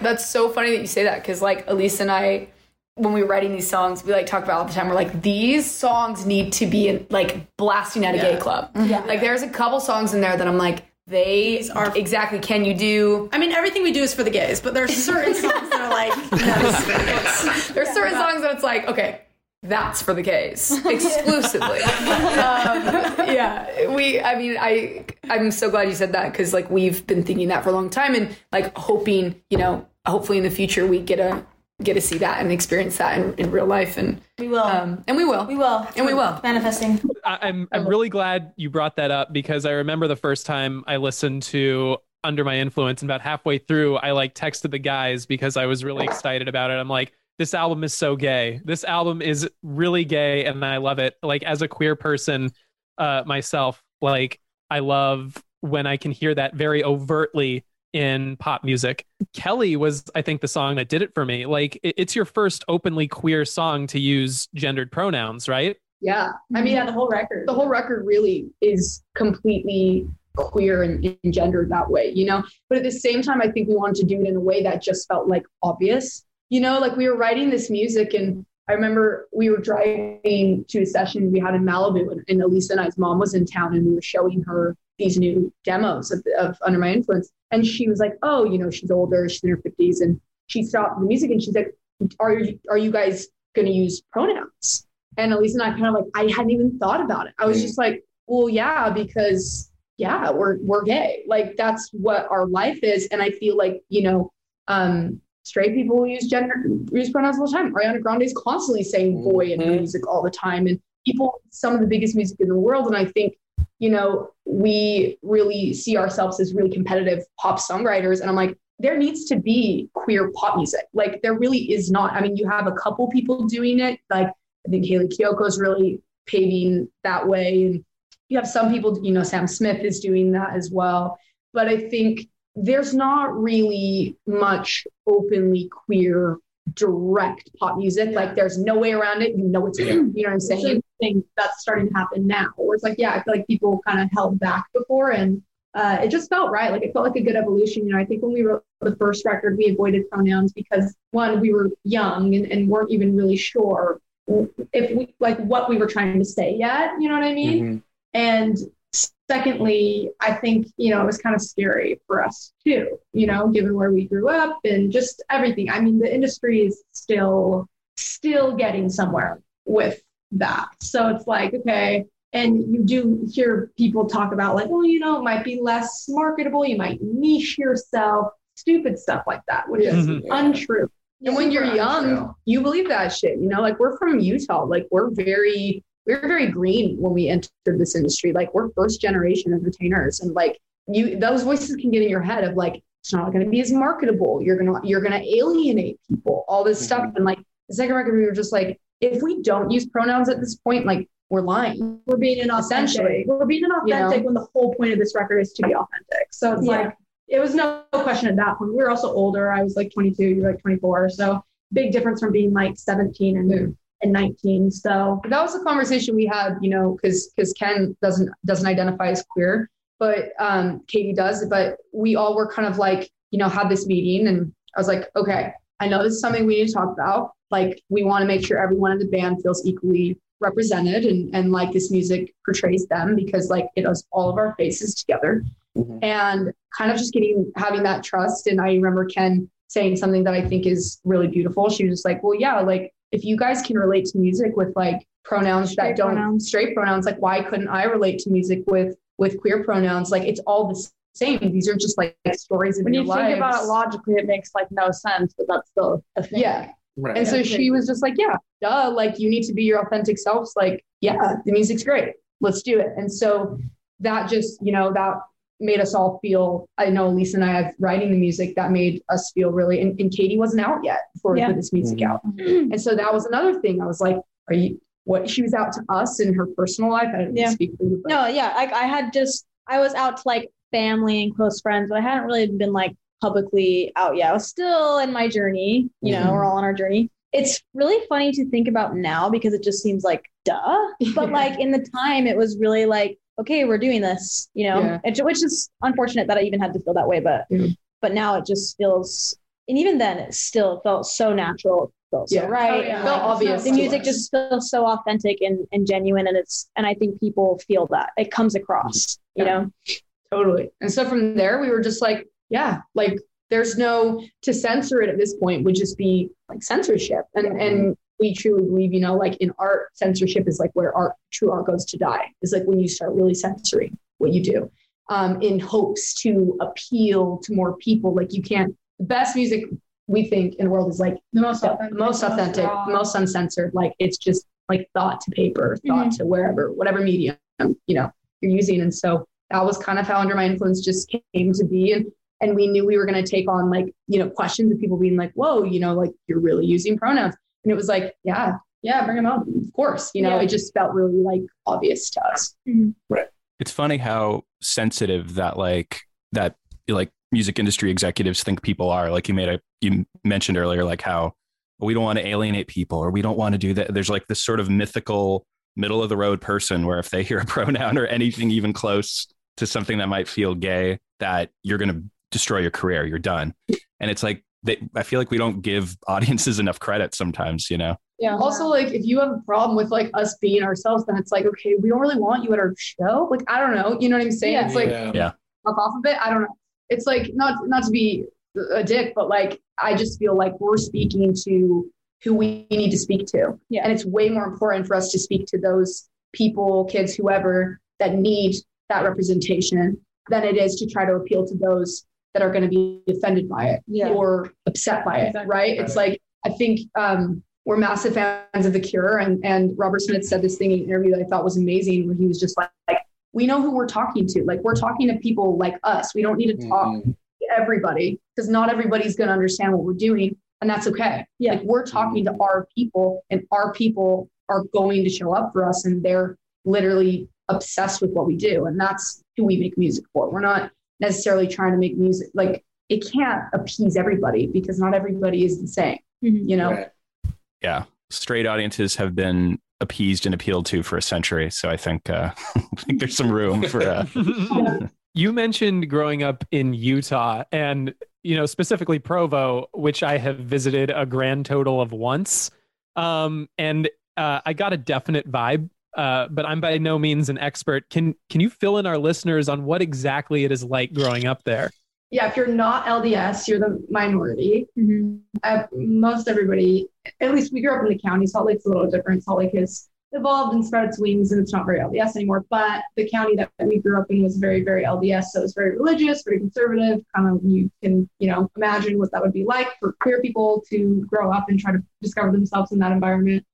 That's so funny that you say that because like Alisa and I, when we were writing these songs, we like talk about all the time. We're like, these songs need to be in, like blasting at a gay club. Mm-hmm. Yeah. Like there's a couple songs in there that I'm like, they are- exactly. Can you do? I mean, everything we do is for the gays, but there's certain songs that are like, no, it's- There's certain songs that it's like, okay, that's for the gays exclusively. um, yeah, we. I mean, I. I'm so glad you said that because like we've been thinking that for a long time and like hoping, you know, hopefully in the future we get a get to see that and experience that in, in real life and we will. um and we will we will. and we will. Manifesting. I, I'm I'm really glad you brought that up because I remember the first time I listened to Under My Influence, and about halfway through, I like texted the guys because I was really excited about it. I'm like, this album is so gay. This album is really gay, and I love it. Like as a queer person, uh, myself, like I love when I can hear that very overtly in pop music. Kelly was, I think, the song that did it for me. Like it- it's your first openly queer song to use gendered pronouns, right? Yeah, I mean, yeah, the whole record. the whole record really is completely queer and, and gendered that way, you know. But at the same time, I think we wanted to do it in a way that just felt like obvious, you know. Like we were writing this music, and I remember we were driving to a session we had in Malibu, and, and Alisa and I's mom was in town, and we were showing her these new demos of, of Under My Influence. And she was like, oh, you know, she's older, she's in her 50s. And she stopped the music and she's like, are you, are you guys going to use pronouns? And Alisa and I kind of like, I hadn't even thought about it. I was just like, well, yeah, because yeah, we're, we're gay. Like that's what our life is. And I feel like, you know, um, straight people use gender use pronouns all the time. Ariana Grande is constantly saying boy in her mm-hmm. music all the time. And people, some of the biggest music in the world. And I think, you know, we really see ourselves as really competitive pop songwriters. And I'm like, there needs to be queer pop music. Like there really is not. I mean, you have a couple people doing it. Like I think Hayley Kiyoko is really paving that way. And you have some people, you know, Sam Smith is doing that as well. But I think there's not really much openly queer direct pop music. Like there's no way around it. You know it's queer. You know what I'm saying? Thing that's starting to happen now. Where it's like, yeah, I feel like people kind of held back before and uh, it just felt right. Like it felt like a good evolution. You know, I think when we wrote the first record, we avoided pronouns because one, we were young and, and weren't even really sure if we like what we were trying to say yet. You know what I mean? Mm-hmm. And secondly, I think, you know, it was kind of scary for us too, you know, given where we grew up and just everything. I mean, the industry is still, still getting somewhere with that. So it's like, okay. And you do hear people talk about, like, well, you know, it might be less marketable. You might niche yourself, stupid stuff like that, which is Mhm. untrue. And when you're young, untrue. you believe that shit. You know, like we're from Utah. Like we're very, we were very green when we entered this industry. Like we're first generation of entertainers, and like you, those voices can get in your head of like it's not going to be as marketable. You're gonna you're gonna alienate people. All this stuff, mm-hmm. and like the second record, we were just like, if we don't use pronouns at this point, like we're lying. We're being inauthentic. Essentially, We're being You know? inauthentic when the whole point of this record is to be authentic. So it's Yeah. like it was no question at that point. We were also older. I was like 22, You're like 24. So big difference from being like 17 and mm-hmm. And 19. So that was a conversation we had, you know, because because Ken doesn't doesn't identify as queer, but um, Katie does. But we all were kind of like, you know, had this meeting, and I was like, okay, I know this is something we need to talk about. Like, we want to make sure everyone in the band feels equally represented, and and like this music portrays them because like it has all of our faces together, and kind of just getting having that trust. And I remember Ken saying something that I think is really beautiful. She was just like, well, yeah, like if you guys can relate to music with like pronouns that Straight don't pronouns. straight pronouns, like why couldn't I relate to music with with queer pronouns? Like it's all the same. These are just like stories in When your you lives. think about it logically, it makes like no sense, but that's still a thing. Yeah. And so she was just like, yeah, duh, like you need to be your authentic selves. Like, yeah, the music's great. Let's do it. And so that just, you know, that made us all feel, I know Alisa and I have writing the music that made us feel really, and, and Katie wasn't out yet before we Yeah. put this music out. And so that was another thing. I was like, are you, what she was out to us in her personal life. I didn't Yeah. speak for you, but no, yeah, I, I had just I was out to like family and close friends, but I hadn't really been like publicly out yet. I was still in my journey. You know, Mhm. we're all on our journey. It's really funny to think about now because it just seems like duh. But Yeah. like in the time, it was really like, okay, we're doing this. You know, Yeah. It- which is unfortunate that I even had to feel that way. But Yeah. but now it just feels, and even then, it still felt so natural. Felt so right. Oh, yeah. Felt like, obvious The music just feels so authentic and, and genuine, and it's and I think people feel that it comes across. You know, Totally. And so from there, we were just like, yeah, like there's no to censor it at this point would just be like censorship. And and we truly believe, you know, like in art, censorship is like where art, true art goes to die. It's like when you start really censoring what you do um, in hopes to appeal to more people. Like you can't, the best music we think in the world is like The most authentic, most the most authentic, raw. most uncensored. Like it's just like thought to paper, thought to wherever, whatever medium, you know, you're using. And so that was kind of how Under My Influence just came to be. And and we knew we were going to take on like, you know, questions of people being like, whoa, you know, like you're really using pronouns. And it was like, yeah, yeah, bring them on. Of course. You know, Yeah. it just felt really like obvious to us. Mm-hmm. Right. It's funny how sensitive that like that like music industry executives think people are. Like you made a you mentioned earlier, like how we don't want to alienate people or we don't want to do that. There's like this sort of mythical middle of the road person where if they hear a pronoun or anything even close to something that might feel gay, that you're gonna destroy your career. You're done. And it's like they, I feel like we don't give audiences enough credit sometimes, you know. Yeah. Also, like, if you have a problem with like us being ourselves, then it's like, okay, we don't really want you at our show. Like, I don't know. You know what I'm saying? Yeah. It's like, Yeah. Yeah. fuck off a bit. I don't know. It's like not not to be a dick, but like I just feel like we're speaking to who we need to speak to. Yeah. And it's way more important for us to speak to those people, kids, whoever that need that representation than it is to try to appeal to those that are going to be offended by it Yeah. or upset by it. Exactly. Right. It's like I think um we're massive fans of The Cure, and and Robert Smith said this thing in an interview that I thought was amazing, where he was just like, like we know who we're talking to. Like we're talking to people like us. We don't need to talk to everybody because not everybody's going to understand what we're doing, and that's okay. Yeah. Like we're talking to our people, and our people are going to show up for us, and they're literally obsessed with what we do, and that's who we make music for. We're not necessarily trying to make music like it can't appease everybody because not everybody is the same. You know. Yeah. Straight audiences have been appeased and appealed to for a century. So I think, uh, I think there's some room for, uh, you mentioned growing up in Utah and you know specifically Provo, which I have visited a grand total of once. Um, and uh, I got a definite vibe, uh, but I'm by no means an expert. Can can you fill in our listeners on what exactly it is like growing up there? yeah, if you're not LDS, you're the minority. Uh, most everybody, at least we grew up in the county. Salt Lake's a little different. Salt Lake has evolved and spread its wings, and it's not very LDS anymore. But the county that we grew up in was very, very LDS. So it was very religious, very conservative. Kind of you can, you know, imagine what that would be like for queer people to grow up and try to discover themselves in that environment.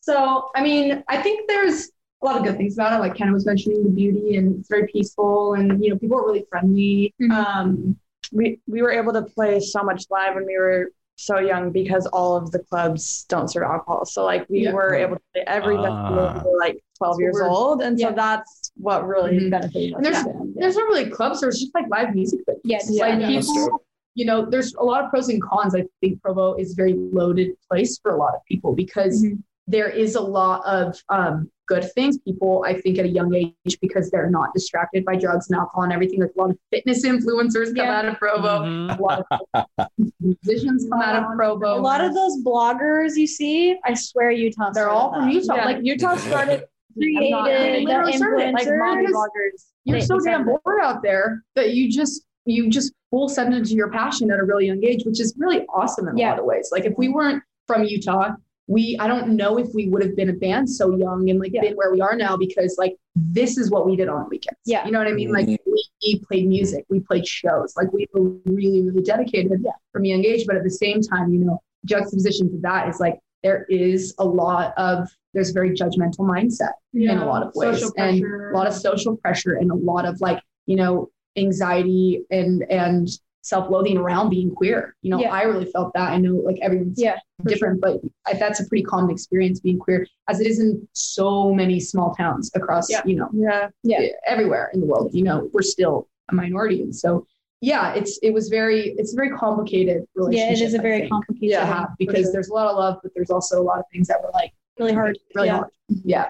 So, I mean, I think there's a lot of good things about it. Like Ken was mentioning the beauty, and it's very peaceful, and you know, people are really friendly. Um, we we were able to play so much live when we were so young because all of the clubs don't serve alcohol. So like we Yeah. were able to play every festival Ah. we were like 12 So years old. And yeah. so that's what really Mhm. benefited. And there's Yeah. there's not really clubs. There's just like live music. But Yes. it's like Yeah. People, you know, there's a lot of pros and cons. I think Provo is a very loaded place for a lot of people because Mhm. There is a lot of um, good things. People, I think, at a young age because they're not distracted by drugs and alcohol and everything. Like a lot of fitness influencers come Yeah. out of Provo. Mhm. A lot of musicians come out of Provo. A lot of those bloggers you see, I swear Utah. They're all from. Utah. Yeah. Like Utah started I'm not- created They the literally started it, influencers. like bloggers. you're so damn started bored out there that you just you just full send into your passion at a really young age, which is really awesome in a Yeah. lot of ways. Like if we weren't from Utah, we I don't know if we would have been a band so young and like Yeah. been where we are now because like this is what we did on weekends. Yeah. You know what I mean? Like mm-hmm. we played music, we played shows, like we were really, really dedicated Yeah. from a young age. But at the same time, you know, juxtaposition to that is like there is a lot of there's a very judgmental mindset in a lot of ways and a lot of social pressure and a lot of like you know anxiety and and self-loathing around being queer you know Yeah. i really felt that i know like everyone's Yeah, for different but I, that's a pretty common experience being queer as it is in so many small towns across Yeah. you know Yeah. Yeah. everywhere in the world you know we're still a minority and so yeah it's it was very it's a very complicated relationship. Yeah, it is a very think, complicated. to have because there's a lot of love but there's also a lot of things that were like really hard. really yeah. hard yeah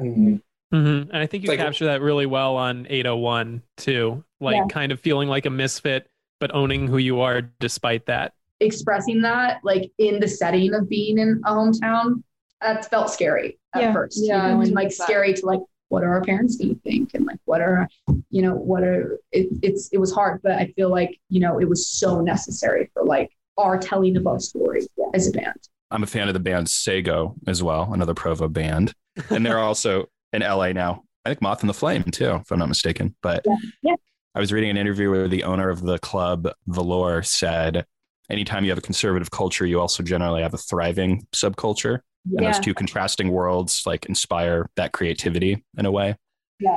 Mm-hmm. And I think you Like- capture that really well on 801 too. Like Yeah. kind of feeling like a misfit, but owning who you are despite that. expressing that like in the setting of being in a hometown that felt scary at Yeah. first Yeah, you know, and like scary to like what are our parents going to think and like what are you know what are it, it's it was hard but i feel like you know it was so necessary for like our telling of our story as a band I'm a fan of the band Sego as well, another Provo band. And they're also in LA now. I think Moth and the Flame too, if I'm not mistaken. But Yeah. I was reading an interview where the owner of the club, Velour, said anytime you have a conservative culture, you also generally have a thriving subculture. And those two contrasting worlds like inspire that creativity in a way. yeah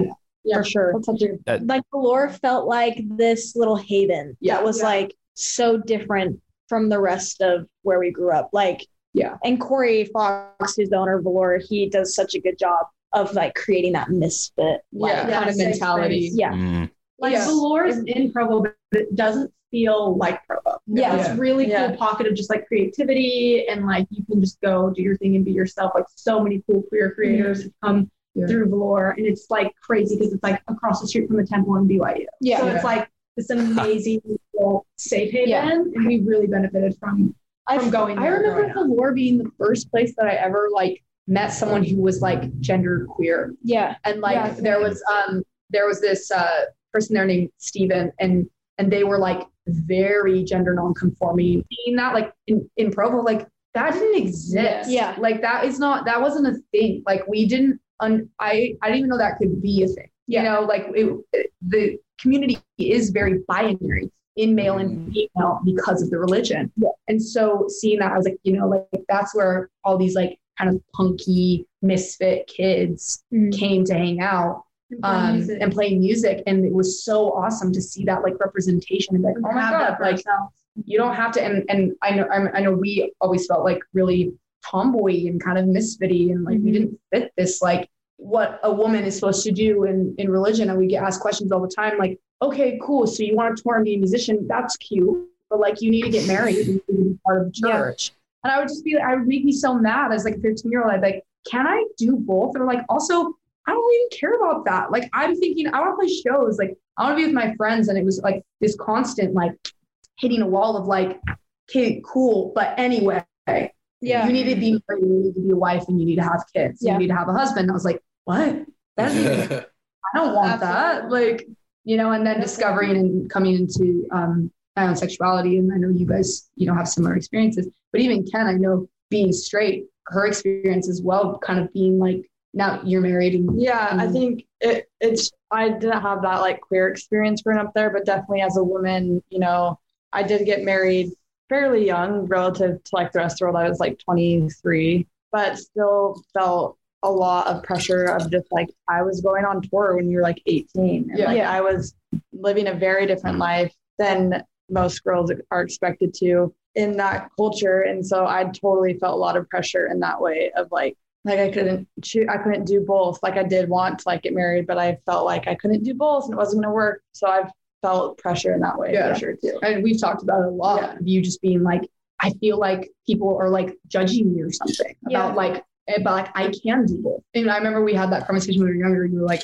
for sure. That's such a- That- Like Velour felt like this little haven Yeah. that was Yeah. like so different from the rest of where we grew up. Like, Yeah. And Corey Fox, who's the owner of Velour, he does such a good job of like creating that misfit. like, yeah, kind of mentality. Yeah. Mm. Like Yeah. Velour's in Provo, but it doesn't feel like Provo. Yeah. It's a really Yeah. cool pocket of just like creativity and like you can just go do your thing and be yourself. Like so many cool queer creators have come through Velour and it's like crazy because it's like across the street from the temple in BYU. Yeah. So Yeah. it's like this amazing little safe haven Yeah. and we really benefited from I from going I remember growing. Velour being the first place that I ever like met someone who was like gender queer. Yeah. And like Yeah, there was um there was this uh person there named Steven and and they were like very gender nonconforming. Seeing that like in, in Provo, like that didn't exist. Yeah. Like that is not that wasn't a thing. Like we didn't un, I I didn't even know that could be a thing. Yeah. You know, like it, it- the community is very binary in male and mm-hmm. female because of the religion. Yeah. And so seeing that, I was like, you know, like that's where all these like kind of punky misfit kids mm-hmm. came to hang out And play um, music. and play music. And it was so awesome to see that like representation and like, oh my God, like you don't have to. And, and I know, I'm- I know we always felt like really tomboy and kind of misfitty and like we didn't fit this, like what a woman is supposed to do in, in religion. And we get asked questions all the time, like, okay, cool. So you want to tour and be a musician? That's cute. But like, you need to get married and be part of the church. And I would just be, I would make me so mad as like a 15 year old. I'd be like, can I do both? Or like, also, I don't even care about that. Like, I'm thinking, I want to play shows. Like, I want to be with my friends. And it was like this constant, like, hitting a wall of like, okay, cool. But anyway, Yeah. you need to be married, you need to be a wife, and you need to have kids. Yeah. You need to have a husband. I was like, what? That I don't want that. Like, you know, and then discovering and coming into um, my own sexuality. And I know you guys, you know, have similar experiences. But even Ken, I know being straight, her experience as well, kind of being like, now you're married and Yeah, I think it, it's. I didn't have that like queer experience growing up there, but definitely as a woman, you know, I did get married fairly young relative to like the rest of the world. I was like 23, but still felt a lot of pressure of just like I was going on tour when you were like 18, and Yeah. like Yeah. I was living a very different mm-hmm. life than most girls are expected to in that culture, and so I totally felt a lot of pressure in that way of like like I couldn't choose, I couldn't do both. Like I did want to like get married, but I felt like I couldn't do both and it wasn't going to work. So I've felt pressure in that way Yeah. for sure too. and we've talked about it a lot of you just being like i feel like people are like judging me or something Yeah. about like eh, about like i can do both and i remember we had that conversation when we were younger you were like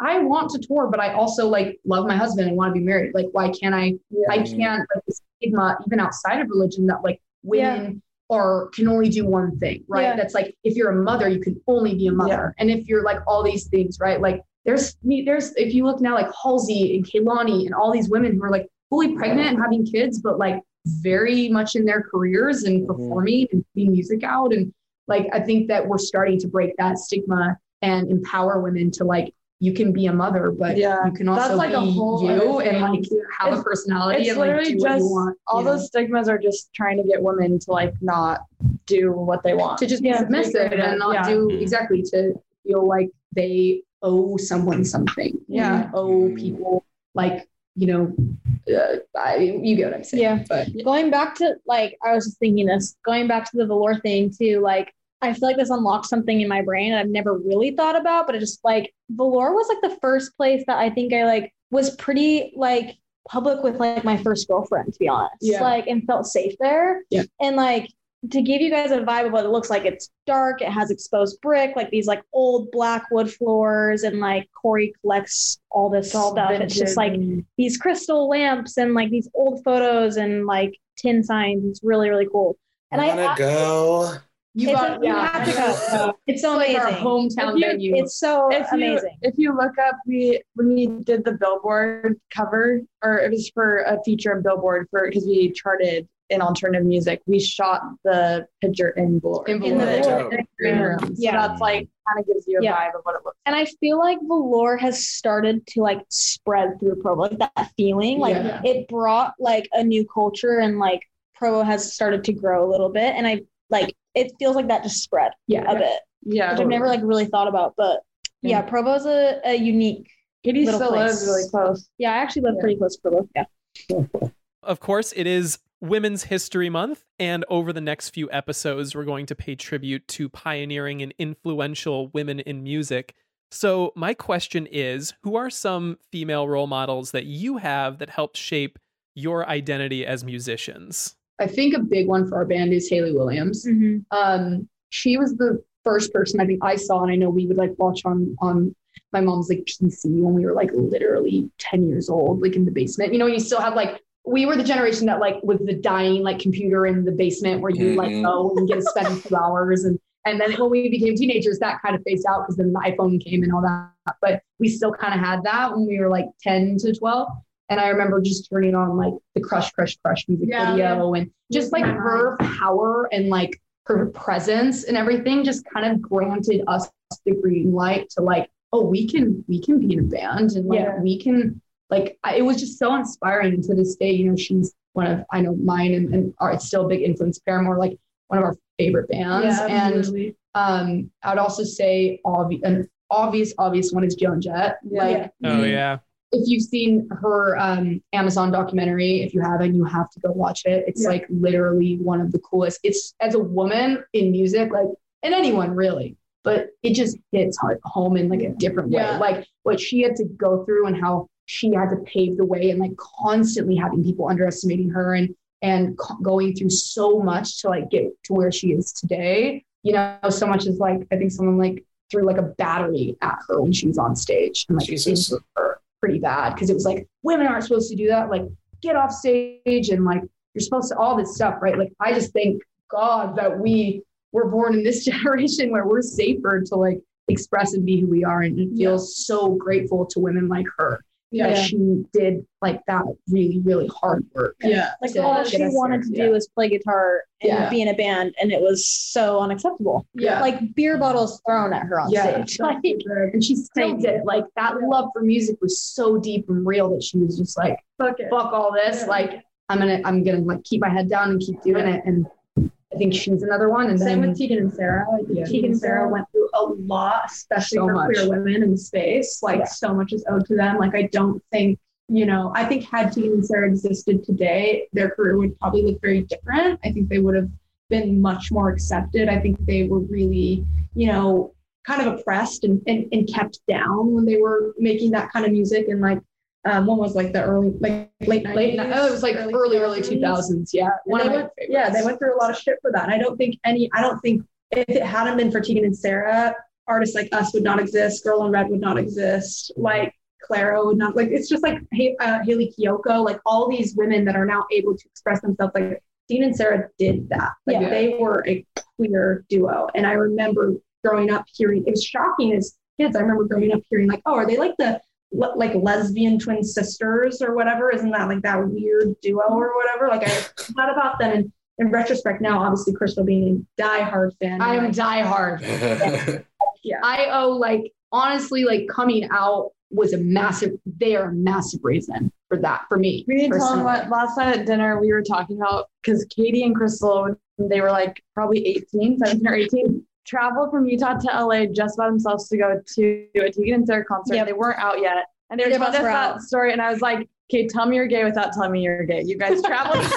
i want to tour but i also like love my husband and want to be married like why can't i i can't like the stigma even outside of religion that like women or can only do one thing right? Yeah. that's like if you're a mother you can only be a mother. And if you're like all these things right? Like there's me there's if you look now like Halsey and Kehlani and all these women who are like fully pregnant and having kids but like very much in their careers and mm-hmm. performing and putting music out. And like I think that we're starting to break that stigma and empower women to like you can be a mother but Yeah. you can also That's like be a whole you and like have a personality It's and like literally do what just you want all you know? those stigmas are just trying to get women to like not do what they want. to just be submissive and not Yeah. do exactly to feel like they owe someone something. Yeah. And owe people like you know, uh, I, you get what I'm saying. Yeah. But going back to like I was just thinking this, going back to the velour thing too, like I feel like this unlocked something in my brain that I've never really thought about, but it just like velour was like the first place that I think I like was pretty like public with like my first girlfriend, to be honest. Yeah. Like and felt safe there. Yeah. And like to give you guys a vibe of what it looks like, it's dark, it has exposed brick, like these like old black wood floors, and like Corey collects all this all stuff. It's just like these crystal lamps and like these old photos and like tin signs. It's really, really cool. And I, wanna go. You it's got a- you have to go. It's so like amazing. our hometown you- venue. It's so if you, amazing. If you look up, we when we did the Billboard cover, or it was for a feature in Billboard for because we charted in alternative music. We shot the picture in Velour. In In the Velour. Velour. in oh, the green room. So Yeah. that's like kind of gives you a Yeah. vibe of what it looks. Like. And I feel like velour has started to like spread through Provo, like that feeling. Like Yeah. it brought like a new culture and like Provo has started to grow a little bit. And I like it feels like that just spread Yeah. a bit. Yeah, Which I've never like really thought about. But yeah, Provo's a, a unique Katie little still place. lives really close. Yeah, I actually live pretty close to Provo. Yeah. Of course, it is Women's History Month, and over the next few episodes, we're going to pay tribute to pioneering and influential women in music. So, my question is who are some female role models that you have that helped shape your identity as musicians? I think a big one for our band is Hayley Williams. Mm-hmm. Um, she was the first person I think I saw, and I know we would like watch on on my mom's like PC when we were like literally 10 years old, like in the basement. You know, you still have like we were the generation that like with the dying like computer in the basement where you like Mhm. go and get to spend two hours and And then when we became teenagers, that kind of phased out because then the iPhone came and all that. But we still kind of had that when we were like 10 to 12. And I remember just turning on like the Crush, Crush, Crush music Yeah. video and just like her power and like her presence and everything just kind of granted us the green light to like, oh, we can we can be in a band and like Yeah. we can like I, it was just so inspiring. To this day, you know, she's one of I know mine and, and are it's still a big influence. Paramore, like one of our favorite bands. Yeah, and um, I would also say obvious an obvious obvious one is Joan Jett. Yeah. Like Oh yeah. If you've seen her um, Amazon documentary, if you haven't, you have to go watch it. It's Yeah. like literally one of the coolest. It's as a woman in music, like, and anyone really, but it just hits home in like a different way. Yeah. Like what she had to go through and how she had to pave the way and like constantly having people underestimating her and and co- going through so much to like get to where she is today. You know, so much as like I think someone like threw like a battery at her when she was on stage and like Jesus. her pretty bad because it was like women aren't supposed to do that. Like get off stage and like you're supposed to all this stuff, right? Like I just thank God that we were born in this generation where we're safer to like express and be who we are and feel feels so grateful to women like her that Yeah. she did like that really really hard work Yeah. Like to all she wanted there. to Yeah. do was play guitar and Yeah. be in a band, and it was so unacceptable. Yeah. Like beer bottles thrown at her on Yeah. stage. Like, and she still did it. Like that love for music was so deep and real that she was just like, Fuck it. fuck all this. Yeah. Like I'm gonna I'm gonna like keep my head down and keep doing it. And I think she's another one. And Same then with Tegan and Sarah. I Yeah. Tegan and Sarah went through a lot, especially So for much. queer women in the space. Like Yeah. so much is owed to them. Like I don't think, you know, I think had Tegan and Sarah existed today, their career would probably look very different. I think they would have been much more accepted. I think they were really, you know, kind of oppressed and, and, and kept down when they were making that kind of music and like um, one was like the early like late 90s late oh, it was like early early 2000s. Yeah, one of my went, yeah, they went through a lot of shit for that. And I don't think any, I don't think if it hadn't been for Tegan and Sarah, artists like us would not exist. Girl in Red would not exist. Like Clairo would not, like, it's just like uh, Hayley Kiyoko, like all these women that are now able to express themselves. Like Tegan and Sarah did that. Like Yeah. they were a queer duo. And I remember growing up hearing, it was shocking as kids. I remember growing up hearing like, oh, are they like the, like lesbian twin sisters or whatever? Isn't that like that weird duo or whatever? Like I thought about them and in retrospect now, obviously Cristal being a diehard fan. I am like, diehard. yeah. I owe like honestly like coming out was a massive. They are a massive reason for that for me. We didn't tell them what last night at dinner we were talking about because Katie and Cristal, they were like probably 18, 17 or 18, traveled from Utah to LA just by themselves to go to a Tegan and Sarah concert. Yep. They weren't out yet. And they were Three of telling us us that out. story. And I was like, okay, tell me you're gay without telling me you're gay. You guys traveled.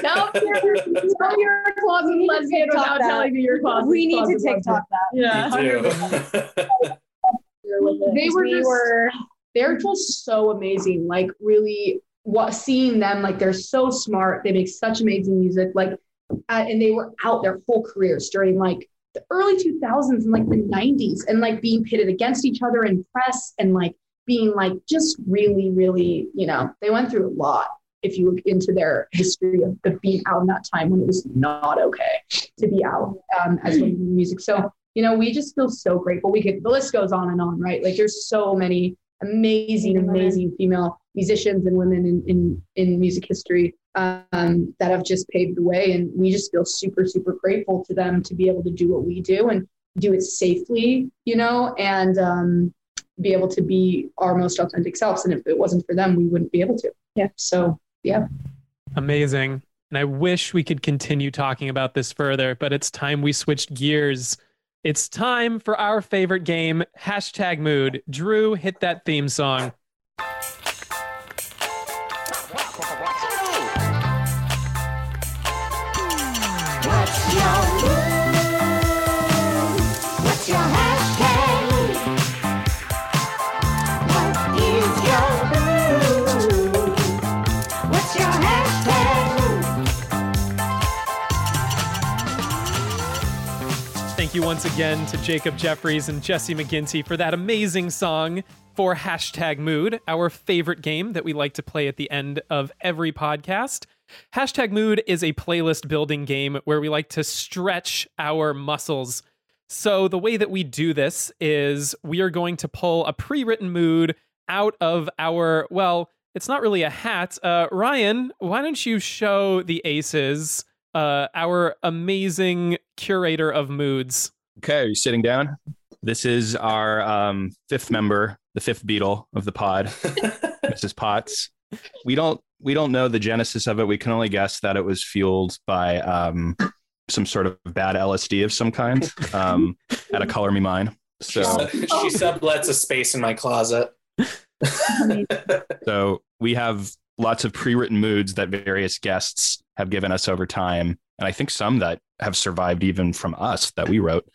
Tell me you're, tell me you're a closet lesbian without that. telling me you're closet. we need to closet lesbian. TikTok that. Me Yeah. too. They were we just were they're just so amazing. Like really, what seeing them like they're so smart. They make such amazing music. Like, uh, and they were out their whole careers during like the early 2000s and like the 90s, and like being pitted against each other in press and like being like just really, really, you know, they went through a lot. If you look into their history of, of being out in that time when it was not okay to be out um, as in music. So, you know, we just feel so grateful. We could, the list goes on and on, right? Like there's so many amazing, amazing female musicians and women in, in, in music history um, that have just paved the way. And we just feel super, super grateful to them to be able to do what we do and do it safely, you know, and um, be able to be our most authentic selves. And if it wasn't for them, we wouldn't be able to. Yeah. So, yeah. Amazing. And I wish we could continue talking about this further, but it's time we switched gears. It's time for our favorite game, hashtag mood. Drew, hit that theme song. You once again to Jacob Jeffries and Jesse McGinty for that amazing song for hashtag mood, our favorite game that we like to play at the end of every podcast. Hashtag Mood is a playlist building game where we like to stretch our muscles. So, the way that we do this is we are going to pull a pre written mood out of our, well, it's not really a hat. Uh, Ryan, why don't you show the aces, uh, our amazing curator of moods? Okay, are you sitting down? This is our um, fifth member, the fifth Beatle of the pod, Mrs. Potts. We don't we don't know the genesis of it. We can only guess that it was fueled by um, some sort of bad LSD of some kind um, at a color me mine. So she sublets a space in my closet. So we have lots of pre-written moods that various guests have given us over time, and I think some that have survived even from us that we wrote.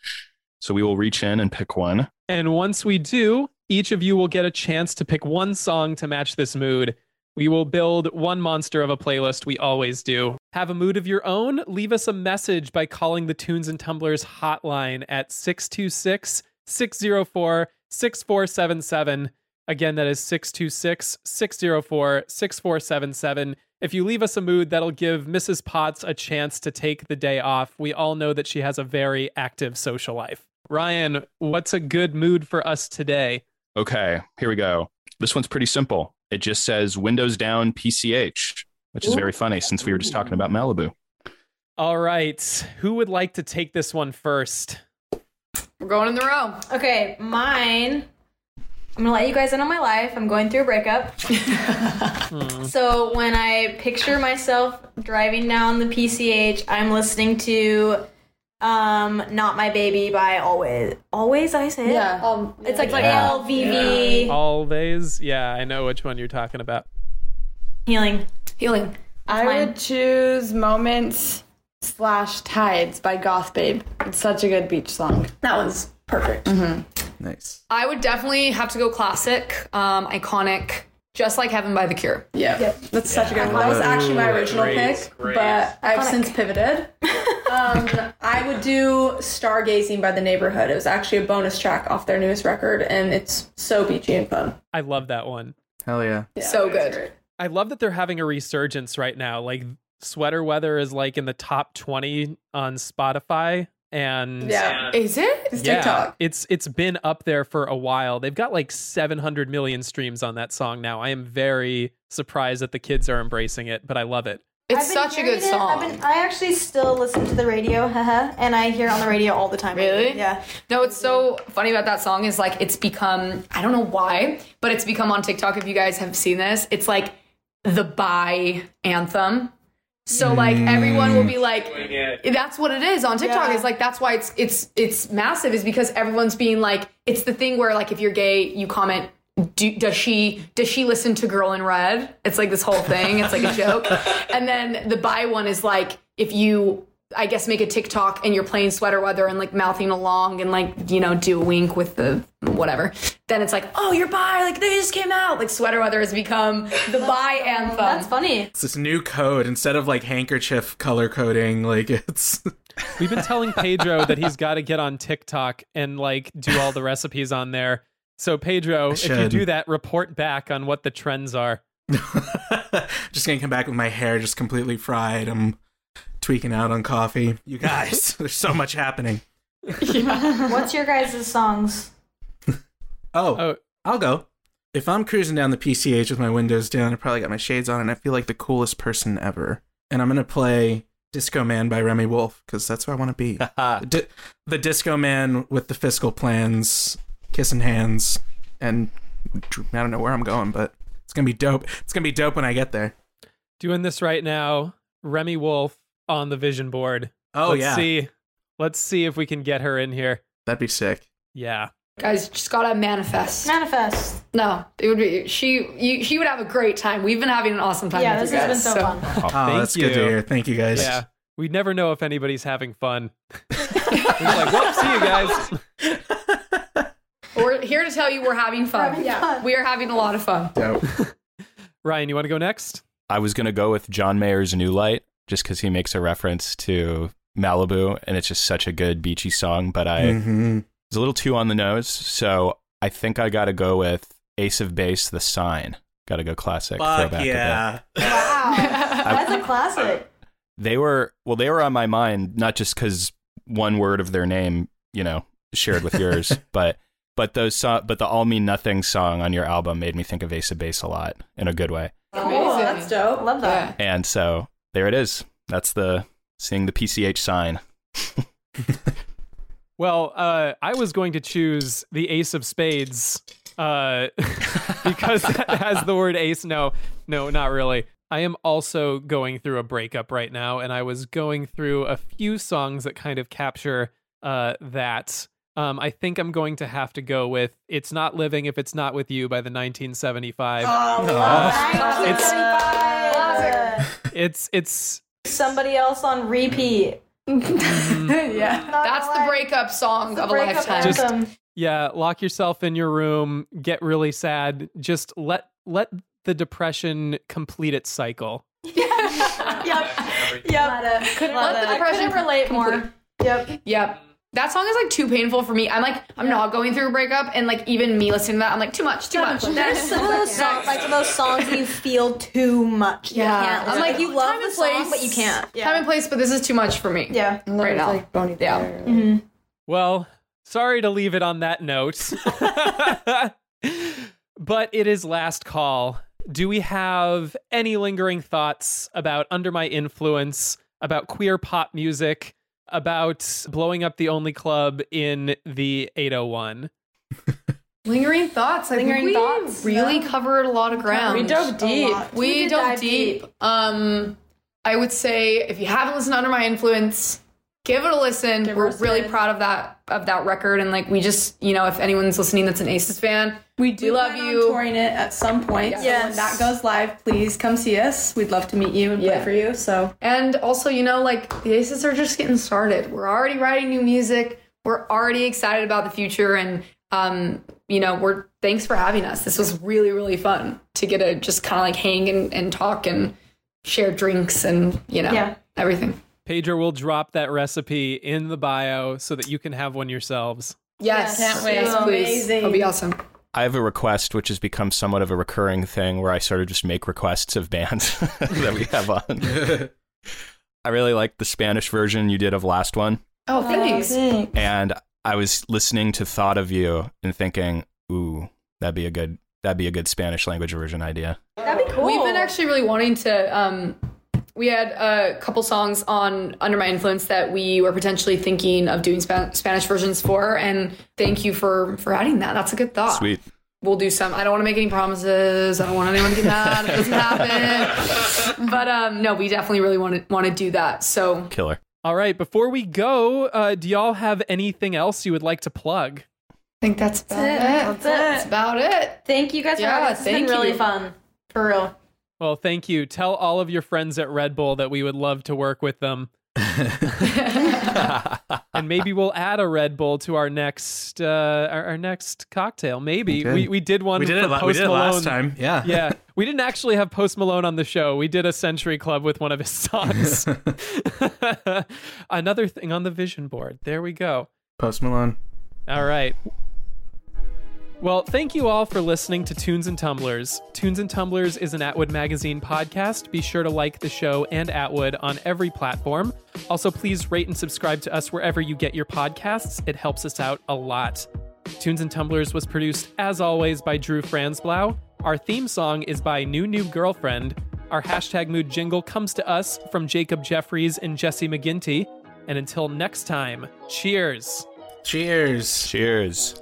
So we will reach in and pick one. And once we do, each of you will get a chance to pick one song to match this mood. We will build one monster of a playlist. We always do. Have a mood of your own? Leave us a message by calling the Tunes and Tumblers hotline at 626 604 6477. Again, that is 626 604 6477. If you leave us a mood, that'll give Mrs. Potts a chance to take the day off. We all know that she has a very active social life. Ryan, what's a good mood for us today? Okay, here we go. This one's pretty simple. It just says Windows down PCH, which is very funny since we were just talking about Malibu. All right. Who would like to take this one first? We're going in the row. Okay, mine. I'm gonna let you guys in on my life. I'm going through a breakup. So when I picture myself driving down the PCH, I'm listening to um Not My Baby by Alvvays. Alvvays I say it? Yeah. Um, it's like Yeah. LVV Always. Yeah, I know which one you're talking about. Healing. Healing. That's I mine. would choose Moments slash Tides by Goth Babe. It's such a good beach song. That was perfect. Nice. I would definitely have to go classic, um, iconic, just like Heaven by the Cure. Yeah, that's such a good one. That was actually my original Great, pick, great. but I've Iconic. since pivoted. um, I would do Stargazing by The Neighbourhood. It was actually a bonus track off their newest record, and it's so beachy and fun. I love that one. Hell yeah. Yeah, So good. I love that they're having a resurgence right now. Like Sweater Weather is like in the top 20 on Spotify and Yeah. Is it? It's yeah, TikTok. it's it's been up there for a while. They've got like 700 million streams on that song now. I am very surprised that the kids are embracing it, but I love it. It's I've such a good it. song. I've been, I actually still listen to the radio, haha, and I hear it on the radio all the time. Really? Yeah. No, what's so funny about that song is like it's become I don't know why, but it's become on TikTok. If you guys have seen this, it's like the bye anthem. So like everyone will mm. be like, that's what it is on TikTok. Yeah. It's like that's why it's it's it's massive. Is because everyone's being like, it's the thing where like if you're gay, you comment. Do, does she does she listen to Girl in Red? It's like this whole thing. It's like a joke. and then the buy one is like if you I guess make a TikTok and you're playing sweater weather and like mouthing along and like you know do a wink with the whatever. Then it's like oh you're bi like they just came out like sweater weather has become the bi anthem. That's funny. It's this new code instead of like handkerchief color coding. Like it's We've been telling Pedro that he's got to get on TikTok and like do all the recipes on there. So Pedro, if you do that, report back on what the trends are. just gonna come back with my hair just completely fried. I'm tweaking out on coffee. You guys, there's so much happening. What's your guys' songs? Oh, Oh, I'll go. If I'm cruising down the PCH with my windows down, I probably got my shades on, and I feel like the coolest person ever. And I'm gonna play Disco Man by Remi Wolf because that's who I want to be. Di- the Disco Man with the fiscal plans, kissing hands, and I don't know where I'm going, but it's gonna be dope. It's gonna be dope when I get there. doing this right now. Remi Wolf on the vision board. Oh let's yeah, see. Let's see if we can get her in here. that'd be sick. Yeah. Guys just gotta manifest. Manifest. No, it would be she. You, she would have a great time. We've been having an awesome time. Yeah, with this you has guys, been so, fun. Oh, oh, Thank that's good to hear. Thank you guys. Yeah. We never know if anybody's having fun. It's like, whoop, see you guys. We're here to tell you we're having fun. Having fun. we are having a lot of fun. Dope. Ryan, you want to go next? I was gonna go with John Mayer's New Light just because he makes a reference to Malibu, and it's just such a good beachy song. But I Mhm. was a little too on the nose, so I think I got to go with Ace of Base, The Sign. Gotta go classic. Fuck throwback yeah. Wow, that's a classic. They were well, they were on my mind not just because one word of their name, you know, shared with yours, but but those so- but the all mean nothing song on your album made me think of Ace of Base a lot in a good way. Cool, that's dope. Love that. And so there it is. That's the seeing the PCH sign. Well, uh, I was going to choose the Ace of Spades uh, because it has the word ace. No, no, not really. I am also going through a breakup right now, and I was going through a few songs that kind of capture uh, that. Um, I think I'm going to have to go with "It's Not Living If It's Not With You" by the 1975. Oh, it's it's it's Somebody else on repeat. yeah, that's the breakup song of a lifetime. Just yeah, lock yourself in your room, get really sad, just let let the depression complete its cycle. Yeah. yep. Yep. Couldn't Love let the depression couldn't relate more. Yep. Yep. That song is like too painful for me. I'm like, I'm not going through a breakup, and like even me listening to that, I'm like, too much, too much. There's some of those songs, like those songs that you feel too much. You Yeah, can't I'm listen. like, you love time the and song, place, but you can't. Yeah. Time and place, but this is too much for me. Yeah, right now. like Boney yeah. Mm-hmm. Well, sorry to leave it on that note. but it is last call. Do we have any lingering thoughts about Under My Influence, about queer pop music, about blowing up the only club in the 801? Lingering thoughts. I Lingering think we thoughts, really yeah. covered a lot of ground. We dove deep. We, We dove deep. deep. Um, I would say if you haven't listened Under My Influence, give it a listen. Give We're a really listen. proud of that of that record, and like we just, you know, if anyone's listening that's an Aces fan, We do love plan you. on touring it at some point. So Yes. when that goes live, please come see us. We'd love to meet you and Yeah. play for you. So And also, you know, like the Aces are just getting started. We're already writing new music. We're already excited about the future, and um, you know, we're thanks for having us. This was really, really fun to get to just kind of like hang and, and talk and share drinks and you know Yeah. everything. Pedro will drop that recipe in the bio so that you can have one yourselves. Yes, Can't wait. yes, please. Amazing. That'll be awesome. I have a request which has become somewhat of a recurring thing where I sort of just make requests of bands that we have on. I really like the Spanish version you did of last one. Oh, thanks. And I was listening to Thought of You and thinking, ooh, that'd be a good that'd be a good Spanish language version idea. That'd be cool. We've been actually really wanting to. Um, we had a couple songs on Under My Influence that we were potentially thinking of doing Spa- Spanish versions for, and thank you for for adding that. That's a good thought. Sweet. We'll do some. I don't want to make any promises. I don't want anyone to get mad if it doesn't happen. but um, no, we definitely really want to want to do that. So Killer. All right, before we go, uh, do y'all have anything else you would like to plug? I think that's about it. That's That's it. about it. Thank you guys for Yeah, having us. It's been really you. fun. For real. Well, thank you. Tell all of your friends at Red Bull that we would love to work with them. and maybe we'll add a Red Bull to our next uh, our, our next cocktail. Maybe Okay. we, we did one. We did for it la- we Post did it Malone. last time. Yeah. yeah. We didn't actually have Post Malone on the show. We did a Century Club with one of his songs. Another thing on the vision board. There we go. Post Malone. All right. Well, thank you all for listening to Tunes and Tumblers. Tunes and Tumblers is an Atwood Magazine podcast. Be sure to like the show and Atwood on every platform. Also, please rate and subscribe to us wherever you get your podcasts. It helps us out a lot. Tunes and Tumblers was produced, as always, by Drew Franzblau. Our theme song is by New New Girlfriend. Our hashtag mood jingle comes to us from Jacob Jeffries and Jesse McGinty. And until next time, cheers. Cheers. Cheers.